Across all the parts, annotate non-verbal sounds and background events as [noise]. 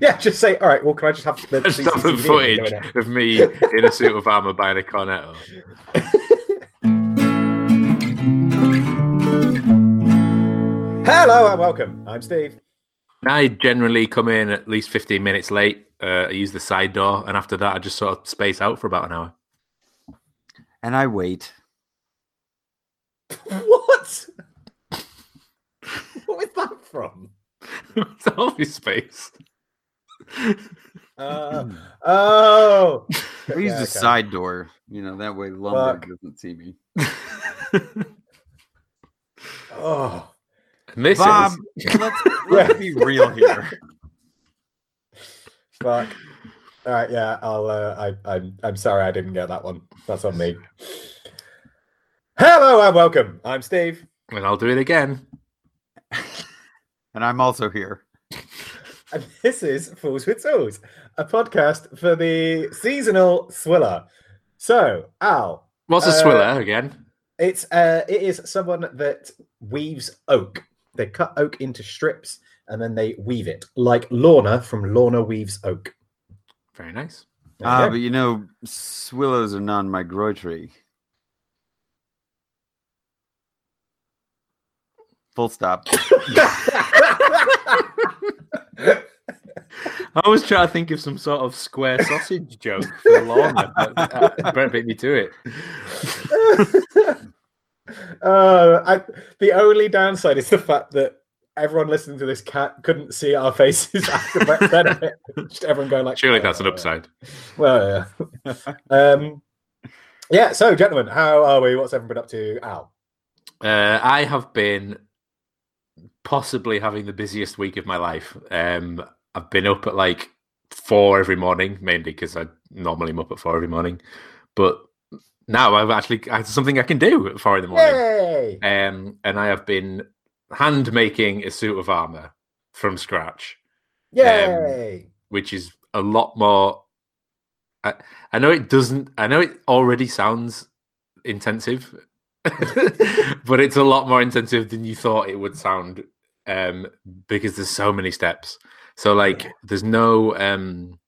Yeah, just say, all right, well, can I just have the Just have the CCTV footage of me in a suit of armor buying a cornetto. [laughs] Hello and welcome. I'm Steve. I generally come in at least 15 minutes late. Uh, I use the side door, and after that, I just sort of space out for about an hour. and I wait. [laughs] What? [laughs] what is that from? it's office space. Uh, oh, I use Yeah, the okay. side door. You know that way Lumbergh. doesn't see me. Oh, And this Bob, is [laughs] let's, let's be real here. fuck. All right, yeah, I'll. Uh, I, I'm. I'm sorry, I didn't get that one. That's on me. Hello and welcome. I'm Steve, and I'll do it again. [laughs] And I'm also here. And [laughs] this is Fools with Tools, a podcast for the seasonal swiller. So, Al, What's a Uh, swiller again? It's uh, it is someone that weaves oak. They cut oak into strips and then they weave it, like Lorna from Lorna Weaves Oak. Very nice. Ah, go. but you know, swillows are non-migratory. Full stop. [laughs] [laughs] I was trying to think of some sort of square sausage [laughs] joke for Lorna, but uh, Brent beat me to it. [laughs] uh, I, the only downside is the fact that everyone listening to this cat couldn't see our faces [laughs] after Brett said it. Just everyone going like, Surely that's an "Uh, upside. Well, yeah. um, yeah. So, gentlemen, how are we? What's everyone been up to? Al. Uh, I have been possibly having the busiest week of my life. Um, I've been up at like four every morning, mainly because I normally am up at four every morning. But now I've actually it's something I can do at four in the morning. Yay! Um, and I have been hand making a suit of armor from scratch, Yay! which is a lot more. I, I know it doesn't. I know it already sounds intensive, [laughs] but it's a lot more intensive than you thought it would sound um, because there's so many steps. So like, there's no um,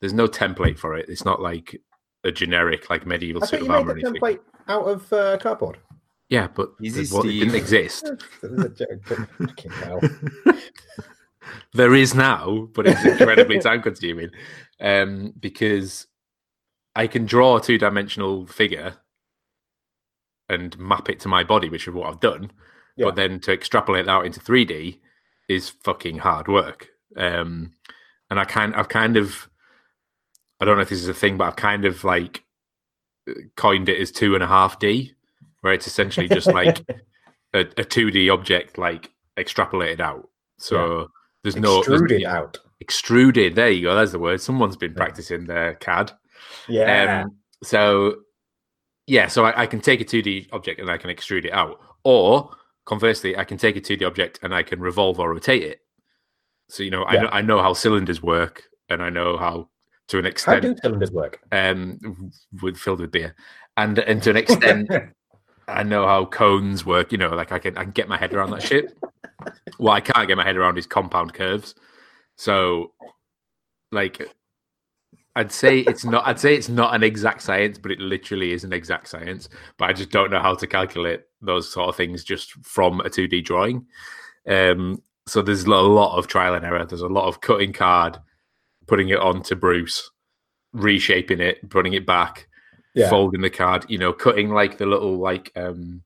there's no template for it. It's not like a generic like medieval I suit thought of you made armor. or the anything. template out of uh, cardboard. Yeah, but Easy, it, well, it didn't exist. That was a joke, but [laughs] fucking hell. [laughs] there is now, but it's incredibly [laughs] time consuming um, because I can draw a two dimensional figure and map it to my body, which is what I've done. Yeah. But then to extrapolate that out into 3D is fucking hard work. Um, and I kind, I've kind of, I don't know if this is a thing, but I've kind of like coined it as two and a half D, where it's essentially just like [laughs] a, a 2D object, like extrapolated out. So there's no there's- Extruded out. extruded. There you go. That's the word. Someone's been practicing their CAD. Yeah. Um, so yeah, so I, I can take a 2D object and I can extrude it out, or conversely, I can take a 2D object and I can revolve or rotate it. So you know, I know I know how cylinders work, and I know how to an extent. How do cylinders work? um with filled with beer, and and to an [laughs] extent. I know how cones work. You know, like I can I can get my head around that shit. what I can't get my head around is compound curves. So, like, I'd say it's not. I'd say it's not an exact science, but it literally is an exact science. But I just don't know how to calculate those sort of things just from a two D drawing. Um, so there's a lot of trial and error. There's a lot of cutting card, putting it on to Bruce, reshaping it, putting it back, Yeah. folding the card, you know, cutting like the little like um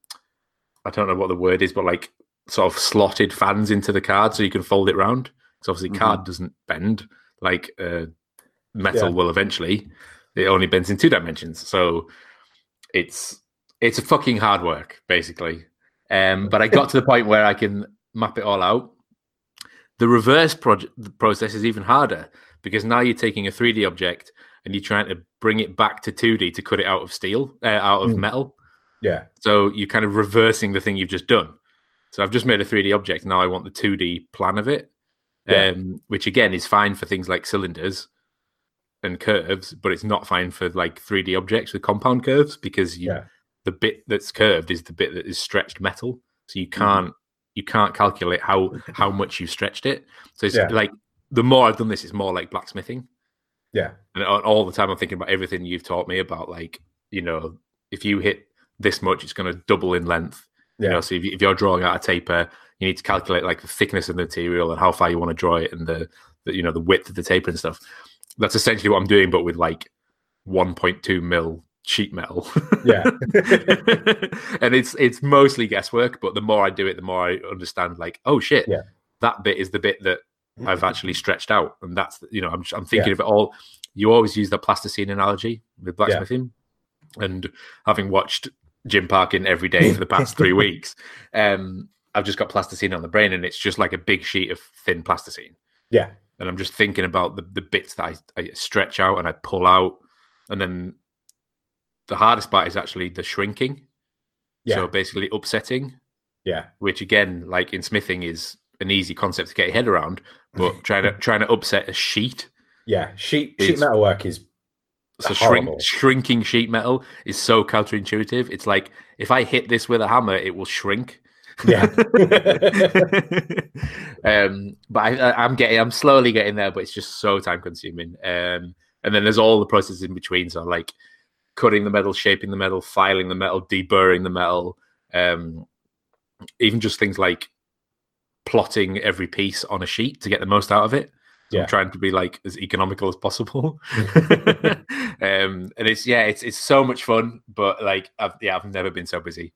I don't know what the word is, but like sort of slotted fans into the card so you can fold it round. So obviously card doesn't bend like uh metal Yeah. will eventually. It only bends in two dimensions. So it's it's a fucking hard work, basically. Um but I got to the point where I can map it all out. The reverse the process is even harder because now you're taking a 3D object and you're trying to bring it back to 2D to cut it out of steel, uh, out of Mm. metal. Yeah. So you're kind of reversing the thing you've just done. So I've just made a 3D object. Now I want the 2D plan of it, Yeah. um, which again is fine for things like cylinders and curves, but it's not fine for like 3D objects with compound curves because you, Yeah. the bit that's curved is the bit that is stretched metal. So you can't you can't calculate how [laughs] how much you stretched it. So it's Yeah. like the more I've done this, it's more like blacksmithing. Yeah. And all the time I'm thinking about everything you've taught me about, like, you know, if you hit this much, it's going to double in length. You Yeah. know, so if, you, if you're drawing out a taper, you need to calculate like the thickness of the material and how far you want to draw it and the, the you know, the width of the taper and stuff. That's essentially what I'm doing, but with like 1.2 mil sheet metal. Yeah. [laughs] and it's it's mostly guesswork, but the more I do it, the more I understand. Like, oh shit, Yeah. that bit is the bit that I've actually [laughs] stretched out, and that's you know I'm I'm thinking of it all. You always use the plasticine analogy with blacksmithing, and having watched Jim Parkin every day for the past three [laughs] weeks, um, I've just got plasticine on the brain, and it's just like a big sheet of thin plasticine Yeah. and I'm just thinking about the, the bits that I, I stretch out and I pull out, and then the hardest part is actually the shrinking. Yeah. So basically upsetting, Yeah. which again, like in smithing, is an easy concept to get your head around, but [laughs] trying to trying to upset a sheet, Yeah. Sheet sheet metal work is so Horrible. shrink, shrinking sheet metal is so counterintuitive. It's like if I hit this with a hammer, it will shrink. yeah. [laughs] [laughs] um, but I, I- I'm getting, I'm slowly getting there, but it's just so time consuming. Um, and then there's all the processes in between. So like cutting the metal, shaping the metal, filing the metal, deburring the metal, um, even just things like plotting every piece on a sheet to get the most out of it. So Yeah. I'm trying to be like as economical as possible. [laughs] [laughs] um, and it's yeah, it's it's so much fun, but like I've yeah, I've never been so busy.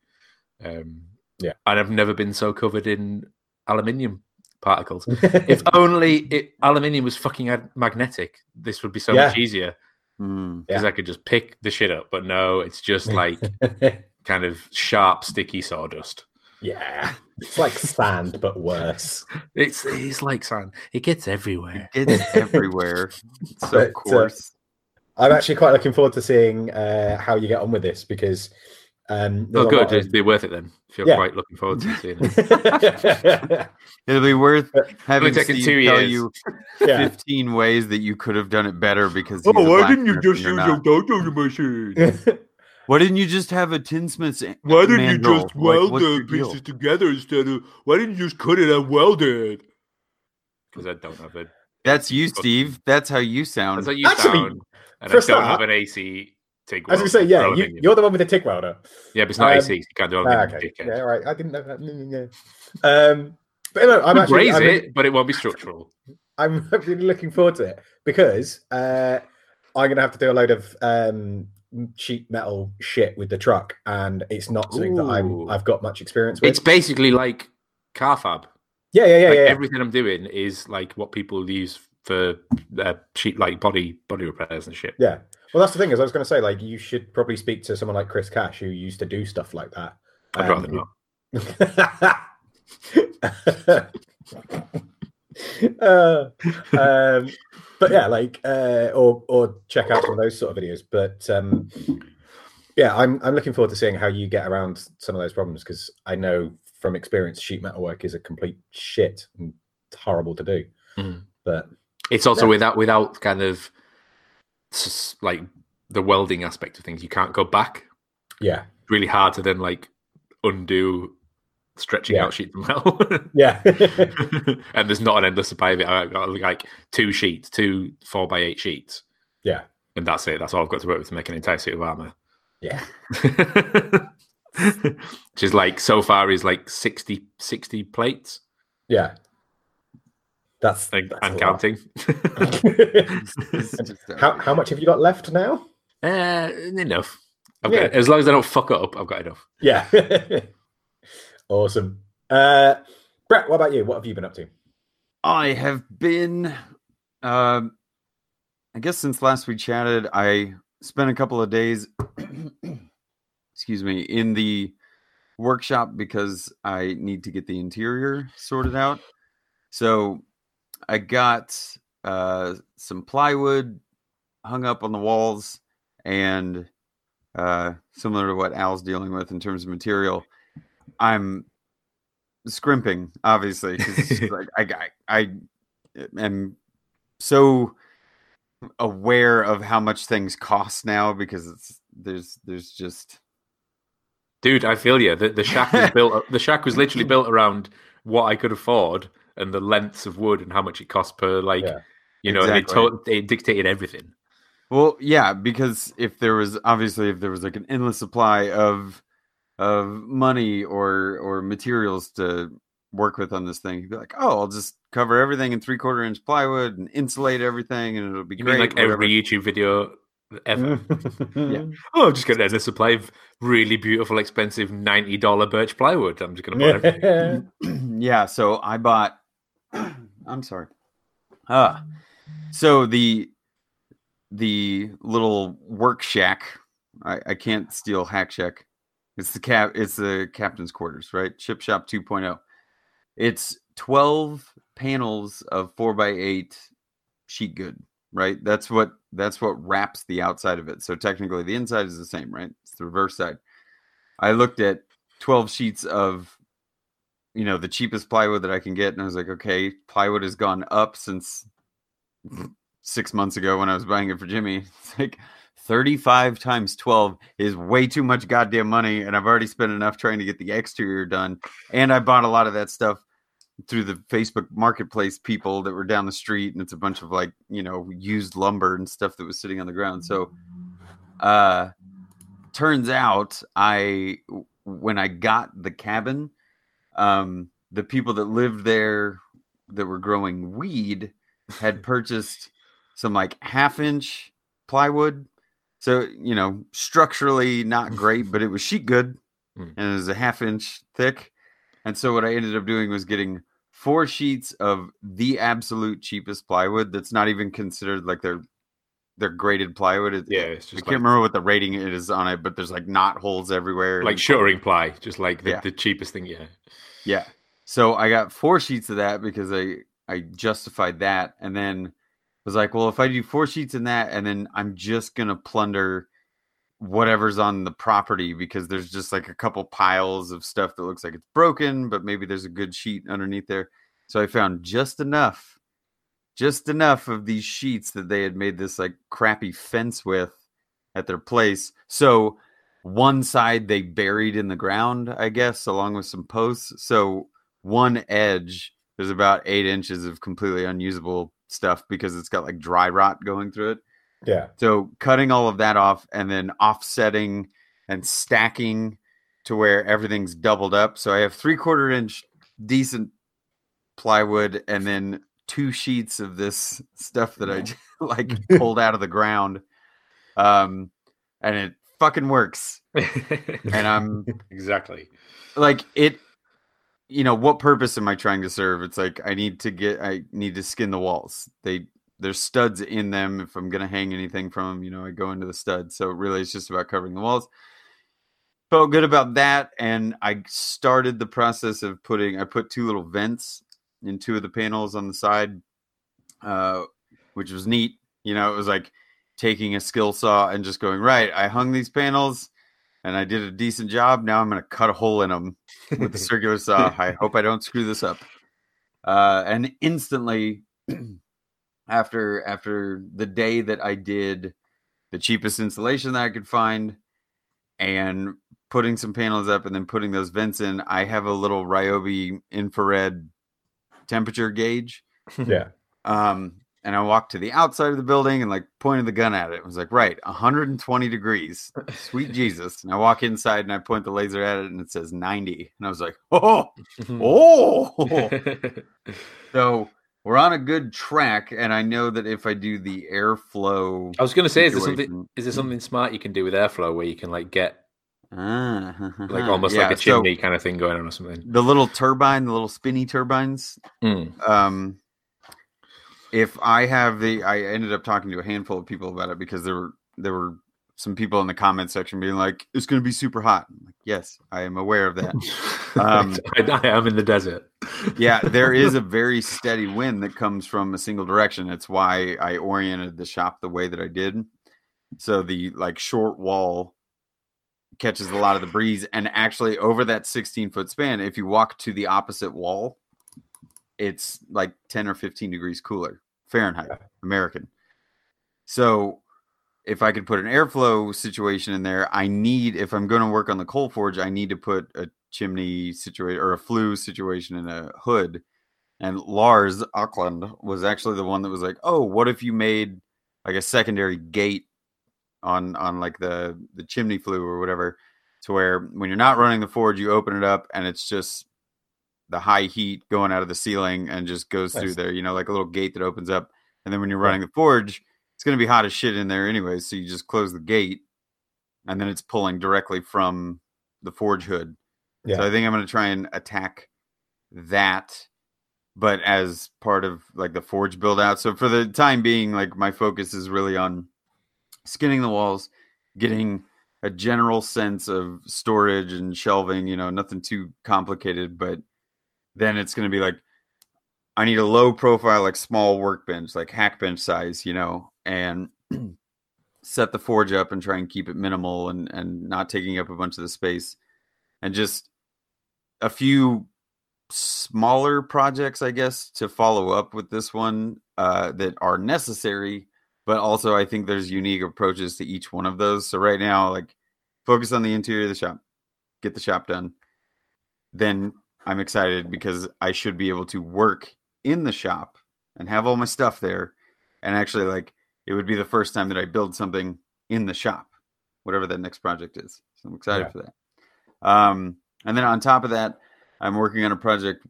Um, Yeah. and I've never been so covered in aluminium particles. [laughs] if only it, aluminium was fucking magnetic, this would be so much easier. Because Yeah. I could just pick the shit up. But no, it's just like [laughs] kind of sharp, sticky sawdust. yeah. It's like sand, but worse. It's it's like sand. It gets everywhere. It's everywhere. So But, uh. I'm actually quite looking forward to seeing uh, how you get on with this because um, Oh, good. of- It'd be worth it then. If you're Yeah. quite looking forward to seeing it. [laughs] It'll be worth having taken Steve two tell years. you [laughs] yeah. 15 ways that you could have done it better because Oh, why didn't you just use you're your not. dodo machine? [laughs] Why didn't you just have a tinsmith's a- Why didn't you just weld what's the your deal? pieces together instead of? Why didn't you just cut it and weld it? Because I don't have it. That's you, Steve. That's how you sound. That's how you Actually, sound. And for I a don't start- have an AC TIG. I was going to say, yeah, you, you're the one with the TIG welder. yeah, but it's not um, AC. You can't do Ah, anything. okay. dickhead. Yeah, right. I didn't know that. Um, but no, I'm You actually raise I'm, it, but it won't be structural. [laughs] I'm really looking forward to it because uh, I'm going to have to do a load of um, sheet metal shit with the truck, and it's not something that I'm, I've got much experience with. It's basically like car fab. yeah, yeah, yeah, like yeah. everything I'm doing is like what people use for uh, sheet like body body repairs and shit. Yeah. Well, that's the thing is, I was going to say, like, you should probably speak to someone like Chris Cash who used to do stuff like that. I'd Um, rather not. [laughs] uh, um, but yeah, like, uh, or or check out some of those sort of videos. But um, yeah, I'm I'm looking forward to seeing how you get around some of those problems because I know from experience, sheet metal work is a complete shit and horrible to do. Mhm. But It's also Yeah. without without kind of like the welding aspect of things. You can't go back. yeah, Really hard to then like undo stretching Yeah. out sheets metal. [laughs] yeah, [laughs] and there's not an endless supply of it. I've got like two sheets, two four by eight sheets, yeah, and that's it. That's all I've got to work with to make an entire suit of armor. yeah. [laughs] Which is like so far is like 60, 60 plates Yeah. That's, and, that's and counting. [laughs] [laughs] How how much have you got left now? uh, enough. I've Yeah. as long as I don't fuck up, I've got enough. Yeah. [laughs] awesome. Uh Brett, what about you? What have you been up to? I have been, um, I guess since last we chatted, I spent a couple of days, [clears throat] excuse me, in the workshop because I need to get the interior sorted out. So I got uh, some plywood hung up on the walls and uh, similar to what Al's dealing with in terms of material. I'm scrimping, obviously, 'cause it's just like I, I, I am so aware of how much things cost now because it's there's there's just Dude, I feel you. The, the shack was [laughs] built. The shack was literally built around what I could afford and the lengths of wood and how much it costs per like Yeah. you know, it, Exactly. to- it dictated everything. Well, yeah, because if there was obviously if there was like an endless supply of of money or or materials to work with on this thing, you'd be like, oh, I'll just cover everything in three quarter inch plywood and insulate everything, and it'll be You great. mean like whatever. every YouTube video ever? [laughs] Yeah. [laughs] Oh, I'm just to end a supply of really beautiful, expensive ninety dollar birch plywood. I'm just going to buy [laughs] everything. yeah, so I bought [clears throat] I'm sorry. Ah. So the the little work shack, I, I can't steal hack shack. It's the cap it's the captain's quarters, right? Chip shop 2.0. It's 12 panels of 4 by 8 sheet good, right? That's what that's what wraps the outside of it. So technically the inside is the same, right? It's the reverse side. I looked at 12 sheets of you know the cheapest plywood that I can get, and I was like, okay, plywood has gone up since six months ago when I was buying it for Jimmy. [laughs] It's like 35 times 12 is way too much goddamn money, and I've already spent enough trying to get the exterior done, and I bought a lot of that stuff through the Facebook marketplace people that were down the street, and it's a bunch of like you know used lumber and stuff that was sitting on the ground. So, uh, turns out I when I got the cabin, um, the people that lived there that were growing weed had [laughs] purchased some like half inch plywood. So, you know, structurally not great, but it was sheet good Mm. and it was a half inch thick. And so, what I ended up doing was getting four sheets of the absolute cheapest plywood that's not even considered like their their graded plywood. It- Yeah, it's I just can't remember what the rating it is on it, but there's like knot holes everywhere. like and- shuttering ply, just like the, Yeah. the cheapest thing. Yeah, yeah. So I got four sheets of that because I I justified that, and then was like, well, if I do four sheets in that, and then I'm just gonna plunder whatever's on the property because there's just like a couple piles of stuff that looks like it's broken, but maybe there's a good sheet underneath there. So I found just enough, just enough of these sheets that they had made this like crappy fence with at their place. So one side they buried in the ground, I guess, along with some posts. So one edge there's about eight inches of completely unusable stuff because it's got like dry rot going through it. yeah. So cutting all of that off and then offsetting and stacking to where everything's doubled up. So I have three quarter inch decent plywood and then two sheets of this stuff that I [laughs] like [laughs] pulled out of the ground. Um, and it fucking works. And I'm [laughs] exactly. like it you know what purpose am i trying to serve it's like i need to get i need to skin the walls they there's studs in them if i'm going to hang anything from them you know i go into the stud. so really it's just about covering the walls felt good about that and i started the process of putting i put two little vents in two of the panels on the side uh which was neat you know it was like taking a skill saw and just going right i hung these panels and I did a decent job. Now I'm going to cut a hole in them with the [laughs] circular saw. I hope I don't screw this up. Uh, and instantly, [clears throat] after after the day that I did the cheapest insulation that I could find, and putting some panels up, and then putting those vents in, I have a little Ryobi infrared temperature gauge. [laughs] Yeah. Um, and I walked to the outside of the building and like pointed the gun at it. It was like, right, 120 degrees. Sweet Jesus. And I walk inside and I point the laser at it and it says 90. And I was like, oh, [laughs] oh. [laughs] so we're on a good track. And I know that if I do the airflow, I was going to say, is there something? Is there something smart you can do with airflow where you can like get Ah, like almost yeah, like a so chimney kind of thing going on or something? the little turbine, the little spinny turbines, Mm. um if i have the i ended up talking to a handful of people about it because there were there were some people in the comment section being like it's going to be super hot. Like, yes i am aware of that. [laughs] Um, I, I am in the desert. yeah there is a [laughs] very steady wind that comes from a single direction. It's why i oriented the shop the way that i did. So the like short wall catches a lot of the breeze and actually over that 16 foot span if you walk to the opposite wall it's like 10 or 15 degrees cooler fahrenheit american. So if i could put an airflow situation in there i need if i'm going to work on the coal forge i need to put a chimney situation or a flue situation in a hood. And Lars Auckland was actually the one that was like, "Oh, what if you made like a secondary gate on on like the the chimney flue or whatever, to where when you're not running the forge, you open it up and it's just the high heat going out of the ceiling and just goes through there. You know, like a little gate that opens up, and then when you're running the forge, it's going to be hot as shit in there anyway. So you just close the gate, and then it's pulling directly from the forge hood. Yeah. So I think I'm going to try and attack that, but as part of like the forge build out. So for the time being, like my focus is really on skinning the walls, getting a general sense of storage and shelving, you know, nothing too complicated, but then it's going to be like, I need a low profile, like small workbench, like hack bench size, you know, and [clears throat] set the forge up and try and keep it minimal and, and not taking up a bunch of the space and just a few smaller projects, I guess, to follow up with this one uh, that are necessary. But also, I think there's unique approaches to each one of those. So right now, like, focus on the interior of the shop, get the shop done. Then I'm excited because I should be able to work in the shop and have all my stuff there. And actually, like, it would be the first time that I build something in the shop, whatever that next project is. So I'm excited Yeah. for that. Um, and then on top of that, I'm working on a project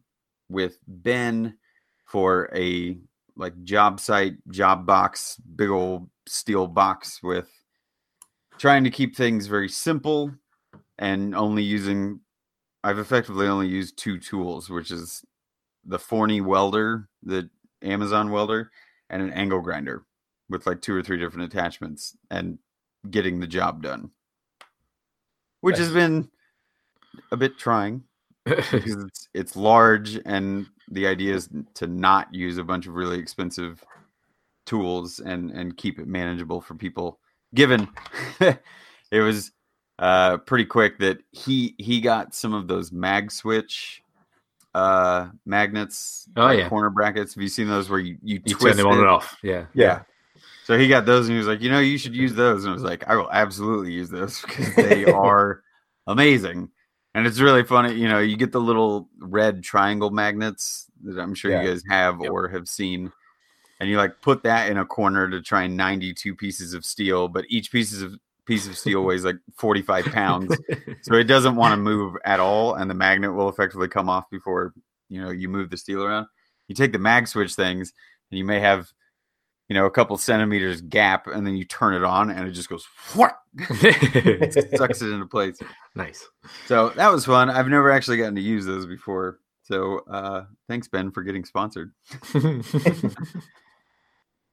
with Ben for a like job site, job box, big old steel box with trying to keep things very simple and only using I've effectively only used two tools, which is the Forney welder, the Amazon welder, and an angle grinder with like two or three different attachments and getting the job done. Which has been a bit trying [laughs] because it's it's large and the idea is to not use a bunch of really expensive tools and and keep it manageable for people given [laughs] it was uh pretty quick that he he got some of those mag switch uh magnets Oh, like yeah. corner brackets have you seen those where you you, you twist turn them on it? and off. Yeah. yeah so he got those and he was like you know you should use those and i was like i will absolutely use those [laughs] because they [laughs] are amazing and it's really funny you know you get the little red triangle magnets that i'm sure Yeah. you guys have Yep. or have seen and you like put that in a corner to try 92 pieces of steel but each piece of piece of steel weighs like 45 pounds. [laughs] So it doesn't want to move at all and the magnet will effectively come off before you know you move the steel around. You take the mag switch things and you may have you know a couple centimeters gap and then you turn it on and it just goes what sucks it into place. [laughs] Nice. so that was fun. I've never actually gotten to use those before. So uh thanks ben for getting sponsored. [laughs]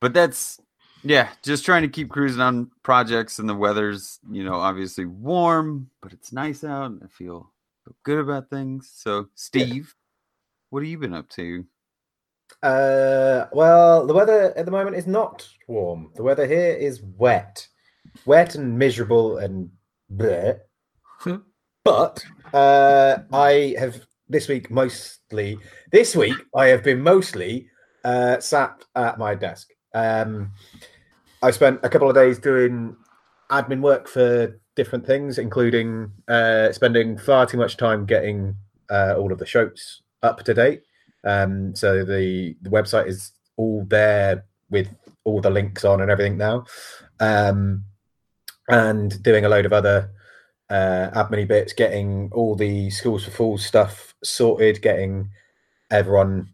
But that's yeah just trying to keep cruising on projects and the weather's you know obviously warm but it's nice out and i feel, feel good about things so steve what have you been up to Uh, well, the weather at the moment is not warm. The weather here is wet, wet and miserable and bleh. [laughs] but uh, I have this week mostly. This week I have been mostly uh, sat at my desk. Um, I spent a couple of days doing admin work for different things, including uh, spending far too much time getting uh, all of the shows up to date. Um, so the the website is all there with all the links on and everything now, um, and doing a load of other uh, admin bits, getting all the schools for fools stuff sorted, getting everyone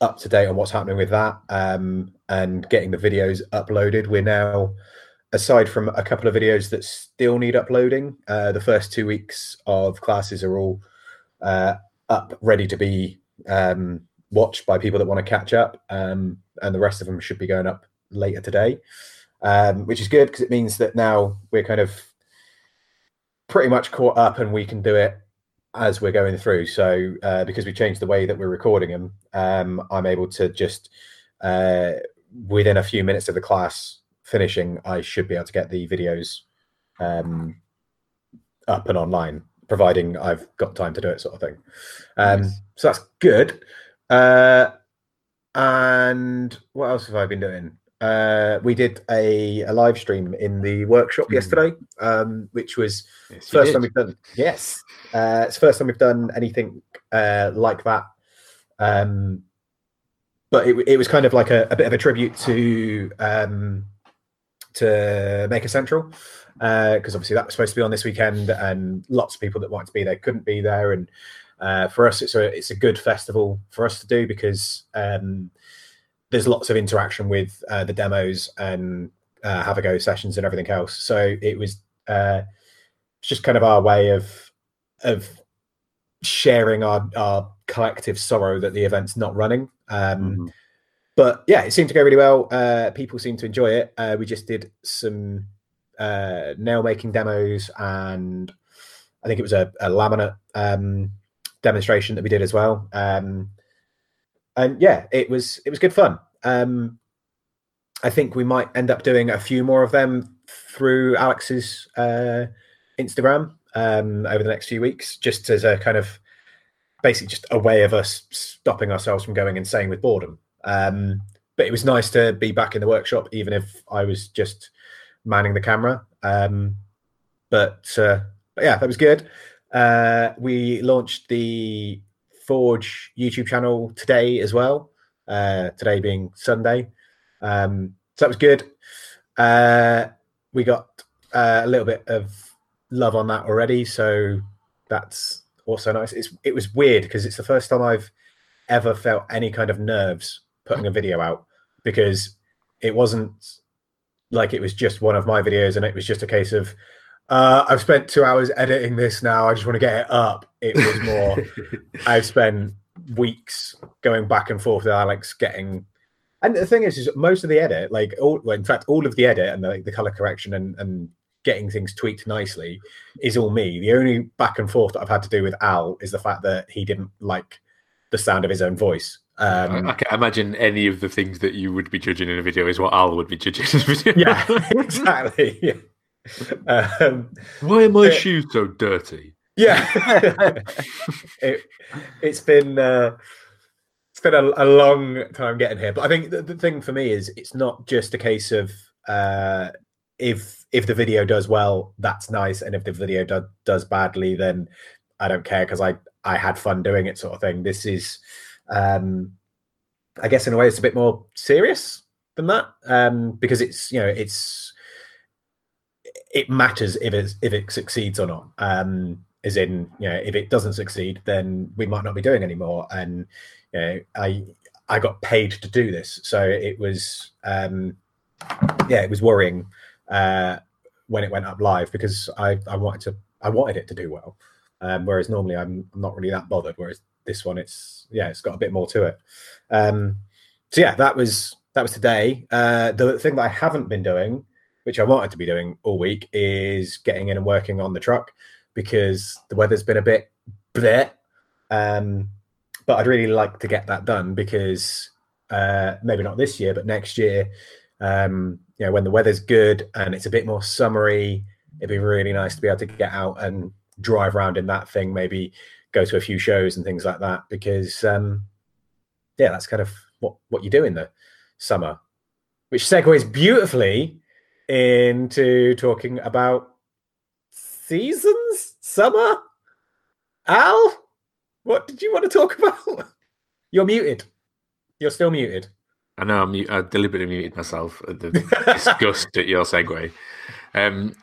up to date on what's happening with that, um, and getting the videos uploaded. We're now, aside from a couple of videos that still need uploading, uh, the first two weeks of classes are all uh, up, ready to be um, watched by people that want to catch up, um, and the rest of them should be going up later today, um, which is good because it means that now we're kind of pretty much caught up and we can do it as we're going through. So uh, because we changed the way that we're recording them, um, I'm able to just uh, within a few minutes of the class finishing, I should be able to get the videos um, up and online, providing I've got time to do it, sort of thing. Um, Nice. So that's good. Uh, and what else have I been doing? Uh, we did a, a live stream in the workshop Mm. yesterday, um, which was Yes, first time we've done. Yes, uh, it's first time we've done anything uh, like that. Um, but it, it was kind of like a, a bit of a tribute to um, to Maker Central because uh, obviously that was supposed to be on this weekend, and lots of people that wanted to be there couldn't be there. And uh, for us, it's a it's a good festival for us to do because um, there's lots of interaction with uh, the demos and uh, have a go sessions and everything else. So it was uh, just kind of our way of of sharing our our collective sorrow that the event's not running. Um, mm-hmm. But yeah, it seemed to go really well. Uh, people seemed to enjoy it. Uh, we just did some uh, nail making demos, and I think it was a, a laminate um, demonstration that we did as well. Um, and yeah, it was it was good fun. Um, I think we might end up doing a few more of them through Alex's uh, Instagram um, over the next few weeks, just as a kind of basically just a way of us stopping ourselves from going insane with boredom. Um, but it was nice to be back in the workshop, even if I was just manning the camera. Um, but, uh, but yeah, that was good. Uh, we launched the Forge YouTube channel today as well. Uh, today being Sunday, um, so that was good. Uh, we got uh, a little bit of love on that already, so that's also nice. It's it was weird because it's the first time I've ever felt any kind of nerves putting a video out because it wasn't like it was just one of my videos and it was just a case of uh, I've spent two hours editing this now. I just want to get it up. It was more [laughs] I've spent weeks going back and forth with Alex getting and the thing is, is most of the edit, like all, well, in fact, all of the edit and the, like, the color correction and, and getting things tweaked nicely is all me. The only back and forth that I've had to do with Al is the fact that he didn't like the sound of his own voice. Um, I, can't imagine any of the things that you would be judging in a video is what Al would be judging in a video. Yeah, [laughs] exactly. Yeah. [laughs] Um, Why are my it, shoes so dirty? Yeah, [laughs] it, has been uh, it's been a, a, long time getting here. But I think the, the, thing for me is it's not just a case of uh, if if the video does well, that's nice, and if the video do, does badly, then I don't care because I I had fun doing it, sort of thing. This is, um, I guess, in a way, it's a bit more serious than that um, because it's you know it's it matters if it if it succeeds or not. Um, as in, you know, if it doesn't succeed, then we might not be doing anymore. And you know, I I got paid to do this, so it was um, yeah, it was worrying uh, when it went up live because I, I wanted to I wanted it to do well. Um, whereas normally I'm, I'm not really that bothered. Whereas this one, it's yeah, it's got a bit more to it. Um, so yeah, that was that was today. Uh, the thing that I haven't been doing, which I wanted to be doing all week, is getting in and working on the truck because the weather's been a bit bleh. Um, but I'd really like to get that done because uh, maybe not this year, but next year um, you know, when the weather's good and it's a bit more summery, it'd be really nice to be able to get out and drive around in that thing, maybe go to a few shows and things like that. Because um, yeah, that's kind of what what you do in the summer, which segues beautifully into talking about seasons, summer. Al, what did you want to talk about? [laughs] You're muted. You're still muted. I know I'm, I deliberately muted myself at the [laughs] disgust at your segue. Um,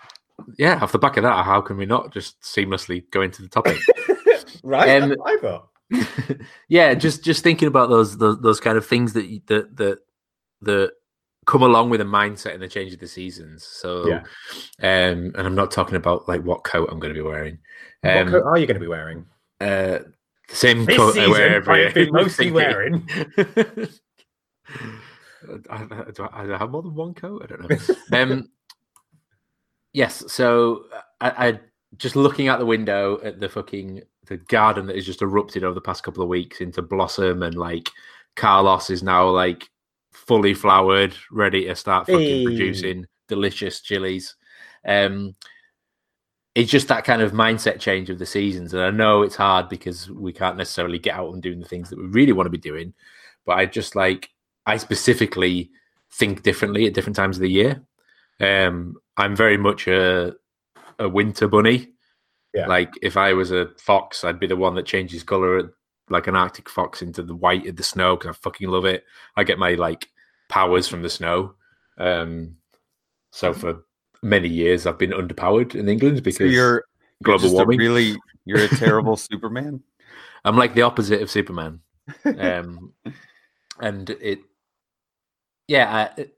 yeah, off the back of that, how can we not just seamlessly go into the topic? [laughs] right, um, yeah, just just thinking about those, those those kind of things that that that that come along with a mindset and the change of the seasons. So, yeah. um, and I'm not talking about like what coat I'm going to be wearing. Um, what coat are you going to be wearing? Uh, the same this coat I wear every [laughs] year. Mostly wearing. [laughs] I, do, I, do I have more than one coat? I don't know. um, [laughs] yes, so I, I just looking out the window at the fucking the garden that has just erupted over the past couple of weeks into blossom and like Carlos is now like fully flowered, ready to start fucking hey. producing delicious chilies. Um, it's just that kind of mindset change of the seasons, and I know it's hard because we can't necessarily get out and doing the things that we really want to be doing. But I just like I specifically think differently at different times of the year. Um, I'm very much a a winter bunny. Yeah. Like if I was a fox, I'd be the one that changes color like an Arctic fox into the white of the snow because I fucking love it. I get my like powers from the snow. Um, so for many years I've been underpowered in England because So you're global you're warming. really you're a [laughs] terrible Superman. I'm like the opposite of Superman. Um, [laughs] and it, yeah, I, it,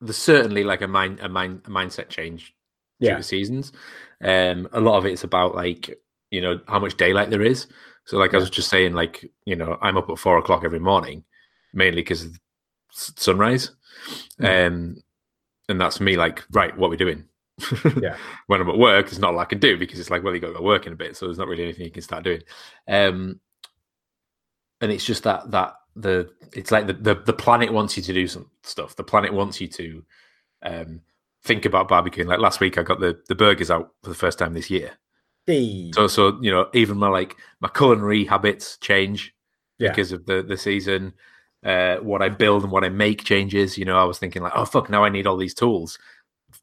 there's certainly like a mind a mind a mindset change through Yeah. the seasons. Um, a lot of it's about like you know how much daylight there is. So like I was just saying, like you know I'm up at four o'clock every morning, mainly because sunrise, um, and that's me like right, what we doing? [laughs] Yeah. when I'm at work, it's not lot I can do because it's like, well, you got to go work in a bit, so there's not really anything you can start doing. Um, and it's just that that the it's like the, the the planet wants you to do some stuff. The planet wants you to um, think about barbecuing. Like last week, I got the the burgers out for the first time this year. Hey. So so you know, even my like my culinary habits change Yeah. because of the the season. Uh, what I build and what I make changes. You know, I was thinking like, oh fuck, now I need all these tools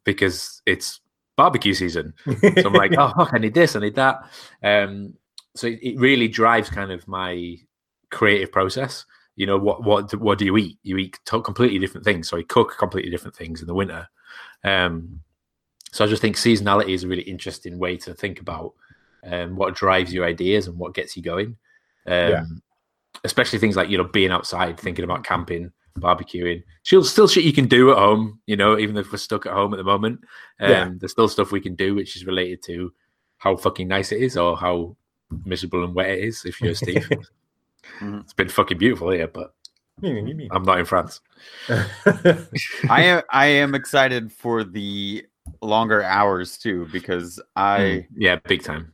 because it's barbecue season. So I'm like, [laughs] oh fuck, I need this, I need that. Um, so it, it really drives kind of my creative process. You know, what what what do you eat? You eat to- completely different things. So I cook completely different things in the winter. Um, so I just think seasonality is a really interesting way to think about um, what drives your ideas and what gets you going. Um, Yeah. Especially things like you know being outside, thinking about camping, barbecuing. Still, still shit you can do at home. You know, even if we're stuck at home at the moment, um, Yeah. there's still stuff we can do which is related to how fucking nice it is or how miserable and wet it is. If you're [laughs] Steve, Mhm. it's been fucking beautiful here, but I'm not in France. [laughs] I am I am excited for the longer hours too because I Mm, yeah, big time.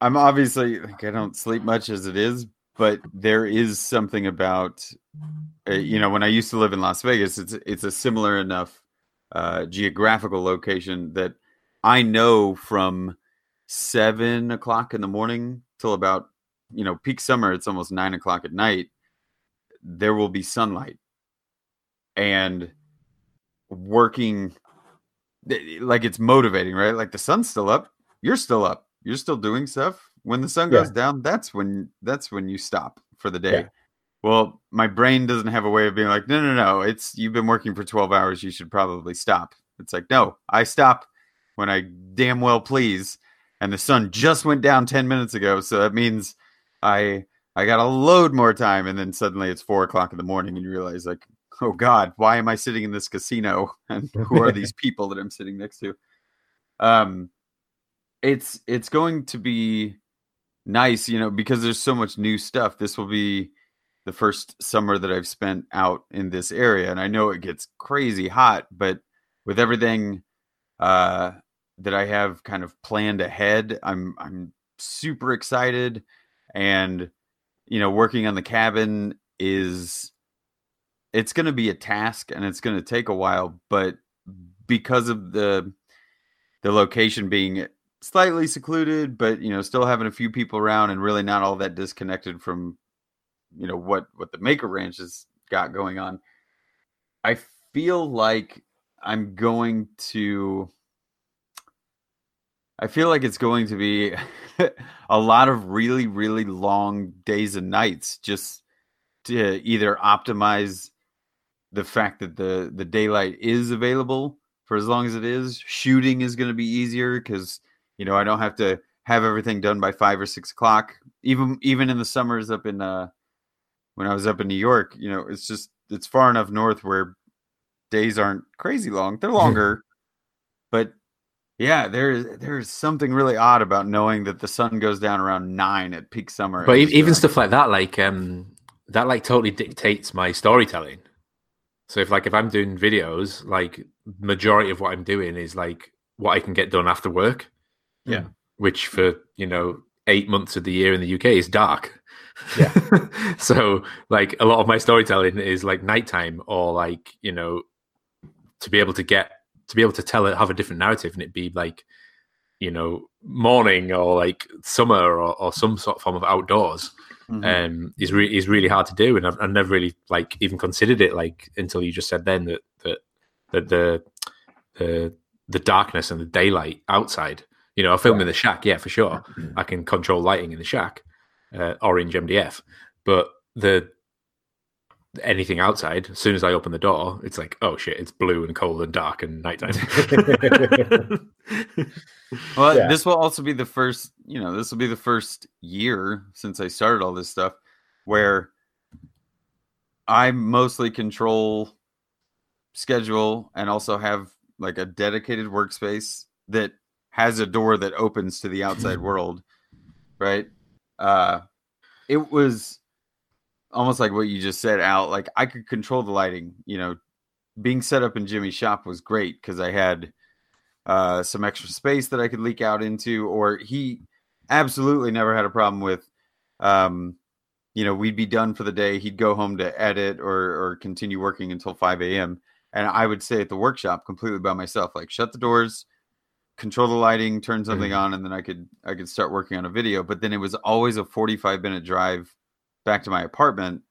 I'm obviously like I don't sleep much as it is, but there is something about uh, you know when I used to live in Las Vegas, it's it's a similar enough uh, geographical location that I know from seven o'clock in the morning till about you know peak summer, it's almost nine o'clock at night. There will be sunlight, and working like it's motivating, right? Like the sun's still up, you're still up, you're still doing stuff. When the sun goes Yeah. down, that's when that's when you stop for the day. Yeah. Well, my brain doesn't have a way of being like, no, no, no, it's you've been working for 12 hours, you should probably stop. It's like, no, I stop when I damn well please. And the sun just went down 10 minutes ago, so that means I I got a load more time, and then suddenly it's four o'clock in the morning, and you realize like, oh God, why am I sitting in this casino? [laughs] And who are these people that I'm sitting next to? Um, it's it's going to be nice, you know, because there's so much new stuff. This will be the first summer that I've spent out in this area, and I know it gets crazy hot, but with everything uh, that I have kind of planned ahead, I'm I'm super excited, and you know, working on the cabin is it's going to be a task and it's going to take a while, but because of the the location being slightly secluded, but you know, still having a few people around and really not all that disconnected from you know what what the Maker Ranch has got going on. I feel like I'm going to I feel like it's going to be [laughs] a lot of really really long days and nights just to either optimize the fact that the the daylight is available for as long as it is shooting is going to be easier because you know i don't have to have everything done by five or six o'clock even even in the summers up in uh when i was up in new york you know it's just it's far enough north where days aren't crazy long they're [laughs] longer but yeah there's there's something really odd about knowing that the sun goes down around nine at peak summer But even stuff like that, like um, that, like totally dictates my storytelling. So if like if I'm doing videos, like majority of what I'm doing is like what I can get done after work. Yeah. Which for you know eight months of the year in the UK is dark. Yeah. [laughs] so like a lot of my storytelling is like nighttime or like you know to be able to get to be able to tell it have a different narrative and it be like you know morning or like summer or, or some sort of form of outdoors Mhm. um is really is really hard to do and I've, I've never really like even considered it like until you just said then that that that the the the darkness and the daylight outside you know i film in the shack yeah for sure i can control lighting in the shack uh, orange MDF. But the anything outside, as soon as I open the door, it's like, oh shit, it's blue and cold and dark and nighttime. [laughs] well, Yeah. this will also be the first, you know, this will be the first year since I started all this stuff where I mostly control schedule and also have like a dedicated workspace that has a door that opens to the outside [laughs] world, right? Uh it was almost like what you just said out like I could control the lighting, you know, being set up in Jimmy's shop was great because I had uh, some extra space that I could leak out into, or he absolutely never had a problem with, um, you know, we'd be done for the day. He'd go home to edit or or continue working until 5 a.m. And I would stay at the workshop completely by myself, like shut the doors, control the lighting, turn something on, and then I could I could start working on a video. But then it was always a 45 minute drive back to my apartment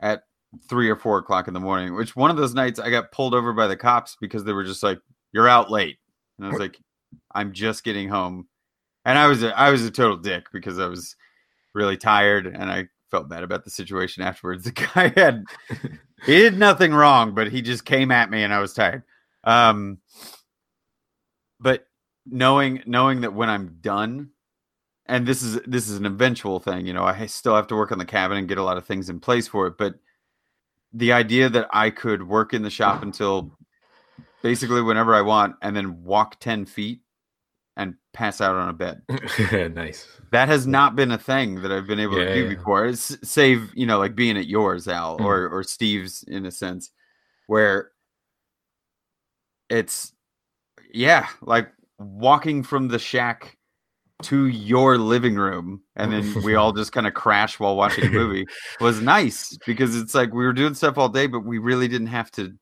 at three or four o'clock in the morning. Which one of those nights I got pulled over by the cops because they were just like, "You're out late," and I was like, "I'm just getting home," and I was a, I was a total dick because I was really tired and I felt bad about the situation afterwards. [laughs] The guy had he did nothing wrong, but he just came at me and I was tired. Um, but knowing knowing that when I'm done, and this is this is an eventual thing, you know, I still have to work on the cabin and get a lot of things in place for it, but the idea that I could work in the shop until basically whenever I want and then walk 10 feet and pass out on a bed. [laughs] nice. That has not been a thing that I've been able Yeah, to do yeah. before. It's, save, you know, like being at yours, Al, Mm. or or Steve's in a sense, where it's yeah, like walking from the shack to your living room and then we all [laughs] just kind of crash while watching a movie was nice because it's like we were doing stuff all day, but we really didn't have to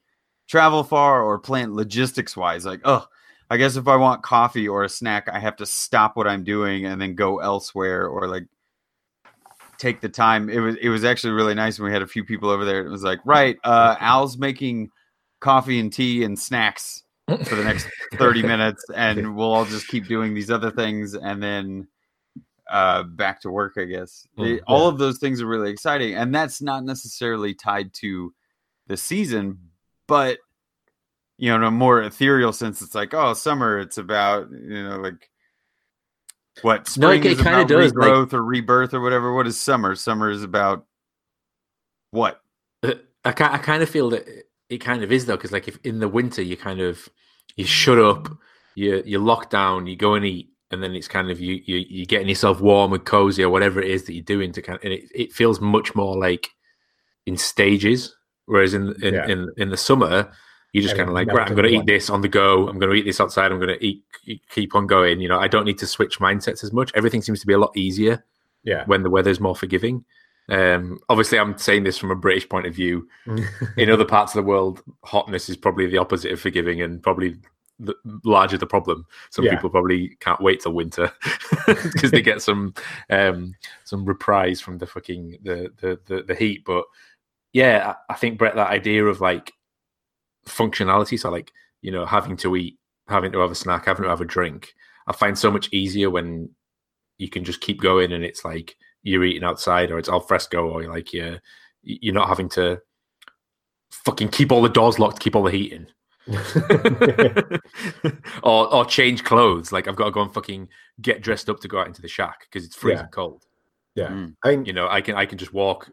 travel far or plan logistics wise. Like, oh, I guess if I want coffee or a snack, I have to stop what I'm doing and then go elsewhere or like take the time. It was it was actually really nice when we had a few people over there. It was like, right, uh, Al's making coffee and tea and snacks for the next [laughs] 30 minutes and we'll all just keep doing these other things and then uh back to work i guess. Mm, all of those things are really exciting and that's not necessarily tied to the season but you know in a more ethereal sense it's like oh summer it's about you know like what No, it- spring it is kinda about does, like- regrowth or rebirth or whatever. What is summer? Summer is about what? Uh, I I kind of feel that it kind of is though, because like if in the winter you kind of you shut up, you you lock down, you go and eat, and then it's kind of you you you're getting yourself warm and cozy or whatever it is that you're doing to kind of, and it, it feels much more like in stages. Whereas in in Yeah. in, in the summer, you're just kind of like right, I'm going to eat this on the go. I'm going to eat this outside. I'm going to eat keep on going. You know, I don't need to switch mindsets as much. Everything seems to be a lot easier Yeah. when the weather's more forgiving. Um, obviously, I'm saying this from a British point of view. [laughs] In other parts of the world, hotness is probably the opposite of forgiving, and probably the larger the problem. Some Yeah. people probably can't wait till winter [laughs] because they get some um, some reprise from the fucking the the the, the heat. But yeah, I, I think Brett, that idea of like functionality, so like you know having to eat, having to have a snack, having to have a drink, I find so much easier when you can just keep going and it's like you're eating outside or it's al fresco or like you're you're not having to fucking keep all the doors locked, keep all the heat in. [laughs] or or change clothes. Like I've got to go and fucking get dressed up to go out into the shack because it's freezing Yeah. cold. yeah. Mm. I mean, You know, I can I can just walk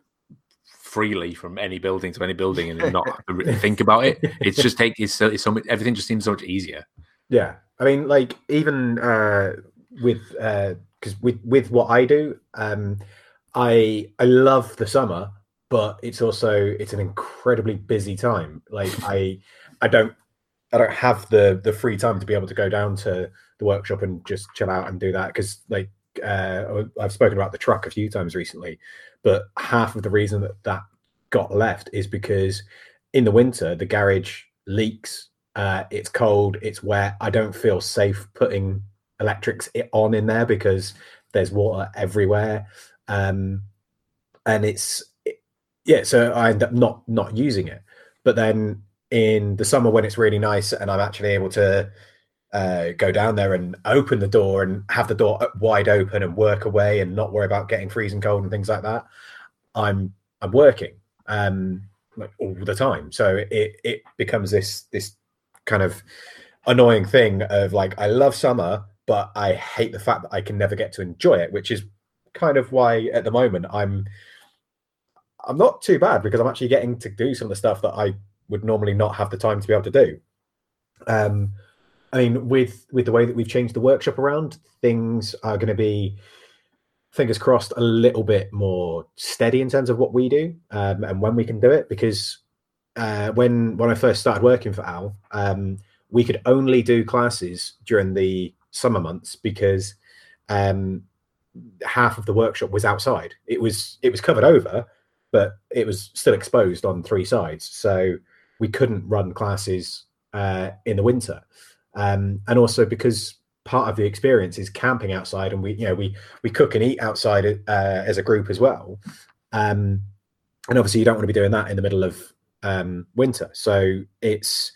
freely from any building to any building and not have to really think about it. [laughs] It's just take it's so, it's so much everything just seems so much easier. Yeah, I mean, like even uh, with because with with what I do, um, I I love the summer, but it's also it's an incredibly busy time. Like I I don't I don't have the the free time to be able to go down to the workshop and just chill out and do that because like uh, I've spoken about the truck a few times recently, but half of the reason that that got left is because in the winter the garage leaks uh, it's cold, it's wet. I don't feel safe putting electrics on in there because there's water everywhere, um, and it's it- yeah. So I end up not not using it. But then in the summer when it's really nice and I'm actually able to uh, go down there and open the door and have the door wide open and work away and not worry about getting freezing cold and things like that. I'm I'm working um, like all the time, so it it becomes this this kind of annoying thing of like I love summer, but I hate the fact that I can never get to enjoy it, which is kind of why at the moment I'm I'm not too bad because I'm actually getting to do some of the stuff that I would normally not have the time to be able to do. Um, I mean, with with the way that we've changed the workshop around, things are going to be fingers crossed a little bit more steady in terms of what we do um, and when we can do it. Because uh, when when I first started working for Al, um, we could only do classes during the summer months because um, half of the workshop was outside. It was it was covered over, but it was still exposed on three sides. So we couldn't run classes uh, in the winter um, and also because part of the experience is camping outside, and we you know we we cook and eat outside uh, as a group as well. Um, and obviously, you don't want to be doing that in the middle of um, winter. So it's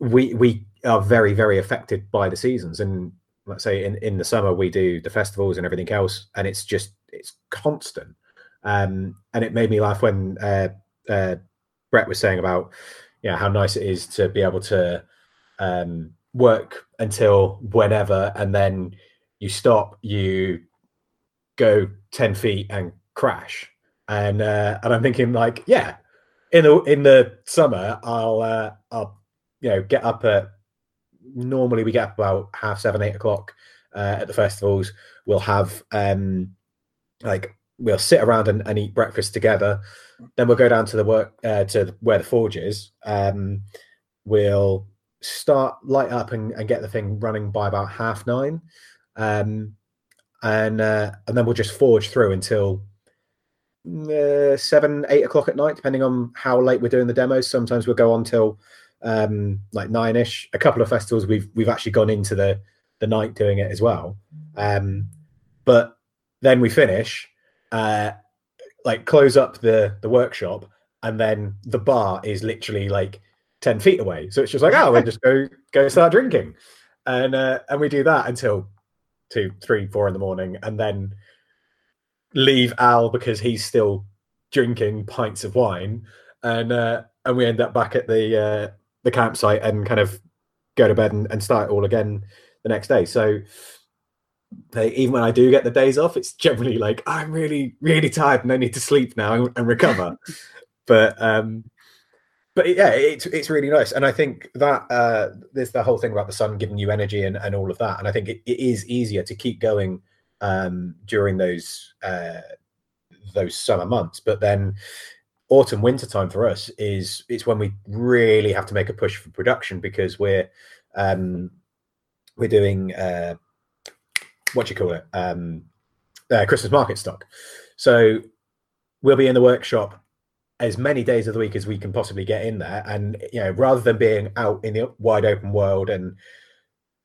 we we are very very affected by the seasons, and let's say in in the summer we do the festivals and everything else, and it's just it's constant. Um, and it made me laugh when uh, uh, Brett was saying about you know, how nice it is to be able to um, work until whenever, and then you stop, you go ten feet and crash. And uh, and I'm thinking like, yeah, in the in the summer, I'll uh, I'll you know get up at normally we get up about half seven, eight o'clock uh, at the festivals. We'll have um, like we'll sit around and, and, eat breakfast together. Then we'll go down to the work uh, to where the forge is. Um, we'll start light up and, and get the thing running by about half nine, um, and uh, and then we'll just forge through until uh, seven, eight o'clock at night, depending on how late we're doing the demos. Sometimes we'll go on till um, like nine ish. A couple of festivals we've we've actually gone into the the night doing it as well. Um, but then we finish, uh, like close up the the workshop, and then the bar is literally like 10 feet away. So it's just like, oh, we just go go start drinking. And uh, and we do that until two, three, four in the morning, and then leave Al because he's still drinking pints of wine. And uh, and we end up back at the uh, the campsite and kind of go to bed and, and start all again the next day. So they, even when I do get the days off, it's generally like I'm really, really tired and I need to sleep now and, and recover. [laughs] but um, but yeah, it's it's really nice, and I think that uh, there's the whole thing about the sun giving you energy and, and all of that, and I think it, it is easier to keep going um, during those uh, those summer months. But then autumn winter time for us is it's when we really have to make a push for production because we're um, we're doing uh, what you call it? Um, uh, Christmas market stock, so we'll be in the workshop as many days of the week as we can possibly get in there and you know rather than being out in the wide open world and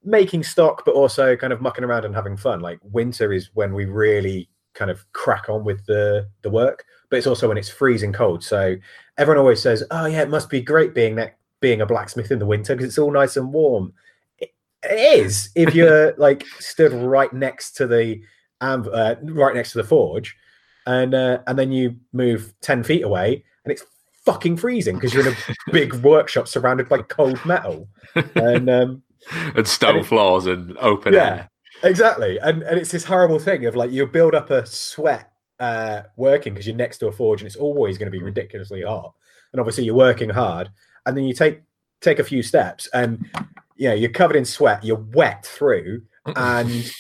making stock but also kind of mucking around and having fun. Like winter is when we really kind of crack on with the the work but it's also when it's freezing cold. So everyone always says oh yeah it must be great being ne- being a blacksmith in the winter because it's all nice and warm. It, it is if [laughs] you're like stood right next to the um, uh, right next to the forge and uh, and then you move 10 feet away and it's fucking freezing because you're in a [laughs] big workshop surrounded by cold metal. And um, [laughs] and stone and floors and open yeah, air exactly and and it's this horrible thing of like you build up a sweat uh, working because you're next to a forge and it's always going to be ridiculously hot and obviously you're working hard and then you take take a few steps and you know you're covered in sweat you're wet through and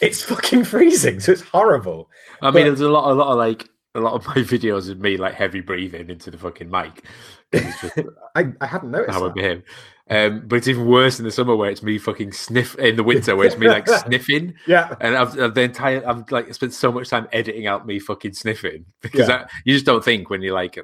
it's fucking freezing. So it's horrible. I mean, but, there's a lot, a lot of like a lot of my [laughs] videos of me like heavy breathing into the fucking mic. Just, [laughs] I, I hadn't noticed behave. Um, but it's even worse in the summer where it's me fucking sniff in the winter where it's me like [laughs] sniffing. Yeah. And I've, I've, the entire I've like spent so much time editing out me fucking sniffing [laughs] because yeah. you just don't think when you're like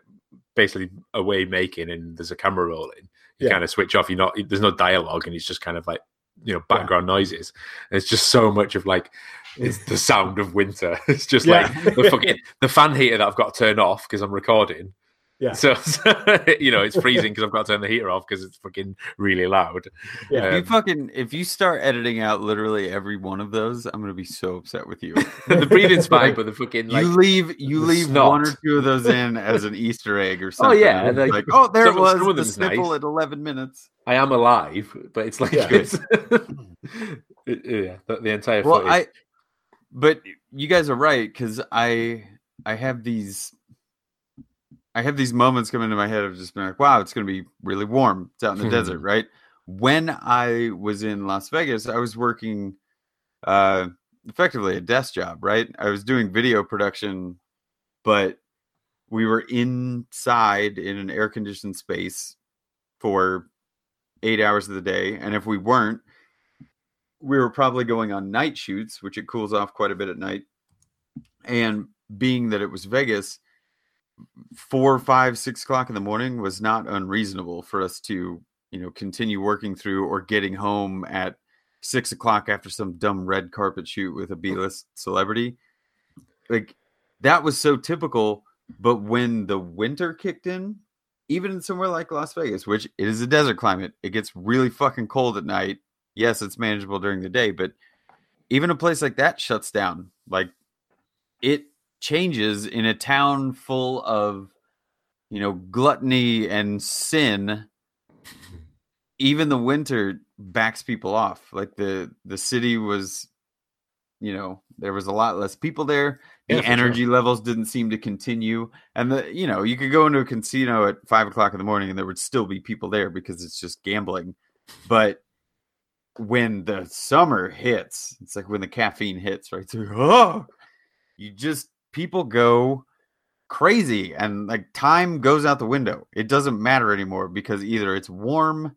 basically away making and there's a camera rolling, you yeah. kind of switch off. You're not there's no dialogue and it's just kind of like you know background yeah. noises. And it's just so much of like it's the sound of winter. [laughs] It's just like the fucking the fan heater that I've got to turn off because I'm recording. Yeah. So, so, [laughs] you know, it's freezing because I've got to turn the heater off because it's fucking really loud. Yeah. If you Um, fucking if you start editing out literally every one of those, I'm gonna be so upset with you. [laughs] the breathing's fine, but the fucking like you leave you leave snot. one or two of those in as an Easter egg or something. [laughs] Oh yeah, It's like, like, oh, there it was. some the them's sniffle nice. at 11 minutes. I am alive, but it's like Yeah. it's, yeah, the, the entire Well, footage. I, but you guys are right because I I have these I have these moments come into my head of just being like, wow, it's gonna be really warm. It's out in the desert, [laughs] right? When I was in Las Vegas, I was working uh effectively a desk job, right? I was doing video production, but we were inside in an air conditioned space for eight hours of the day. And if we weren't, we were probably going on night shoots, which it cools off quite a bit at night. And being that it was Vegas, four, five, six o'clock in the morning was not unreasonable for us to, you know, continue working through or getting home at six o'clock after some dumb red carpet shoot with a B list celebrity. Like that was so typical. But when the winter kicked in, even in somewhere like Las Vegas, which it is a desert climate, it gets really fucking cold at night. Yes, it's manageable during the day, but even a place like that shuts down. Like it changes in a town full of, you know, gluttony and sin. Even the winter backs people off. Like the the city was, you know, there was a lot less people there the Yeah, for sure. energy levels didn't seem to continue and the you know you could go into a casino at five o'clock in the morning and there would still be people there because it's just gambling but when the summer hits it's like when the caffeine hits right so oh you just people go crazy and like time goes out the window it doesn't matter anymore because either it's warm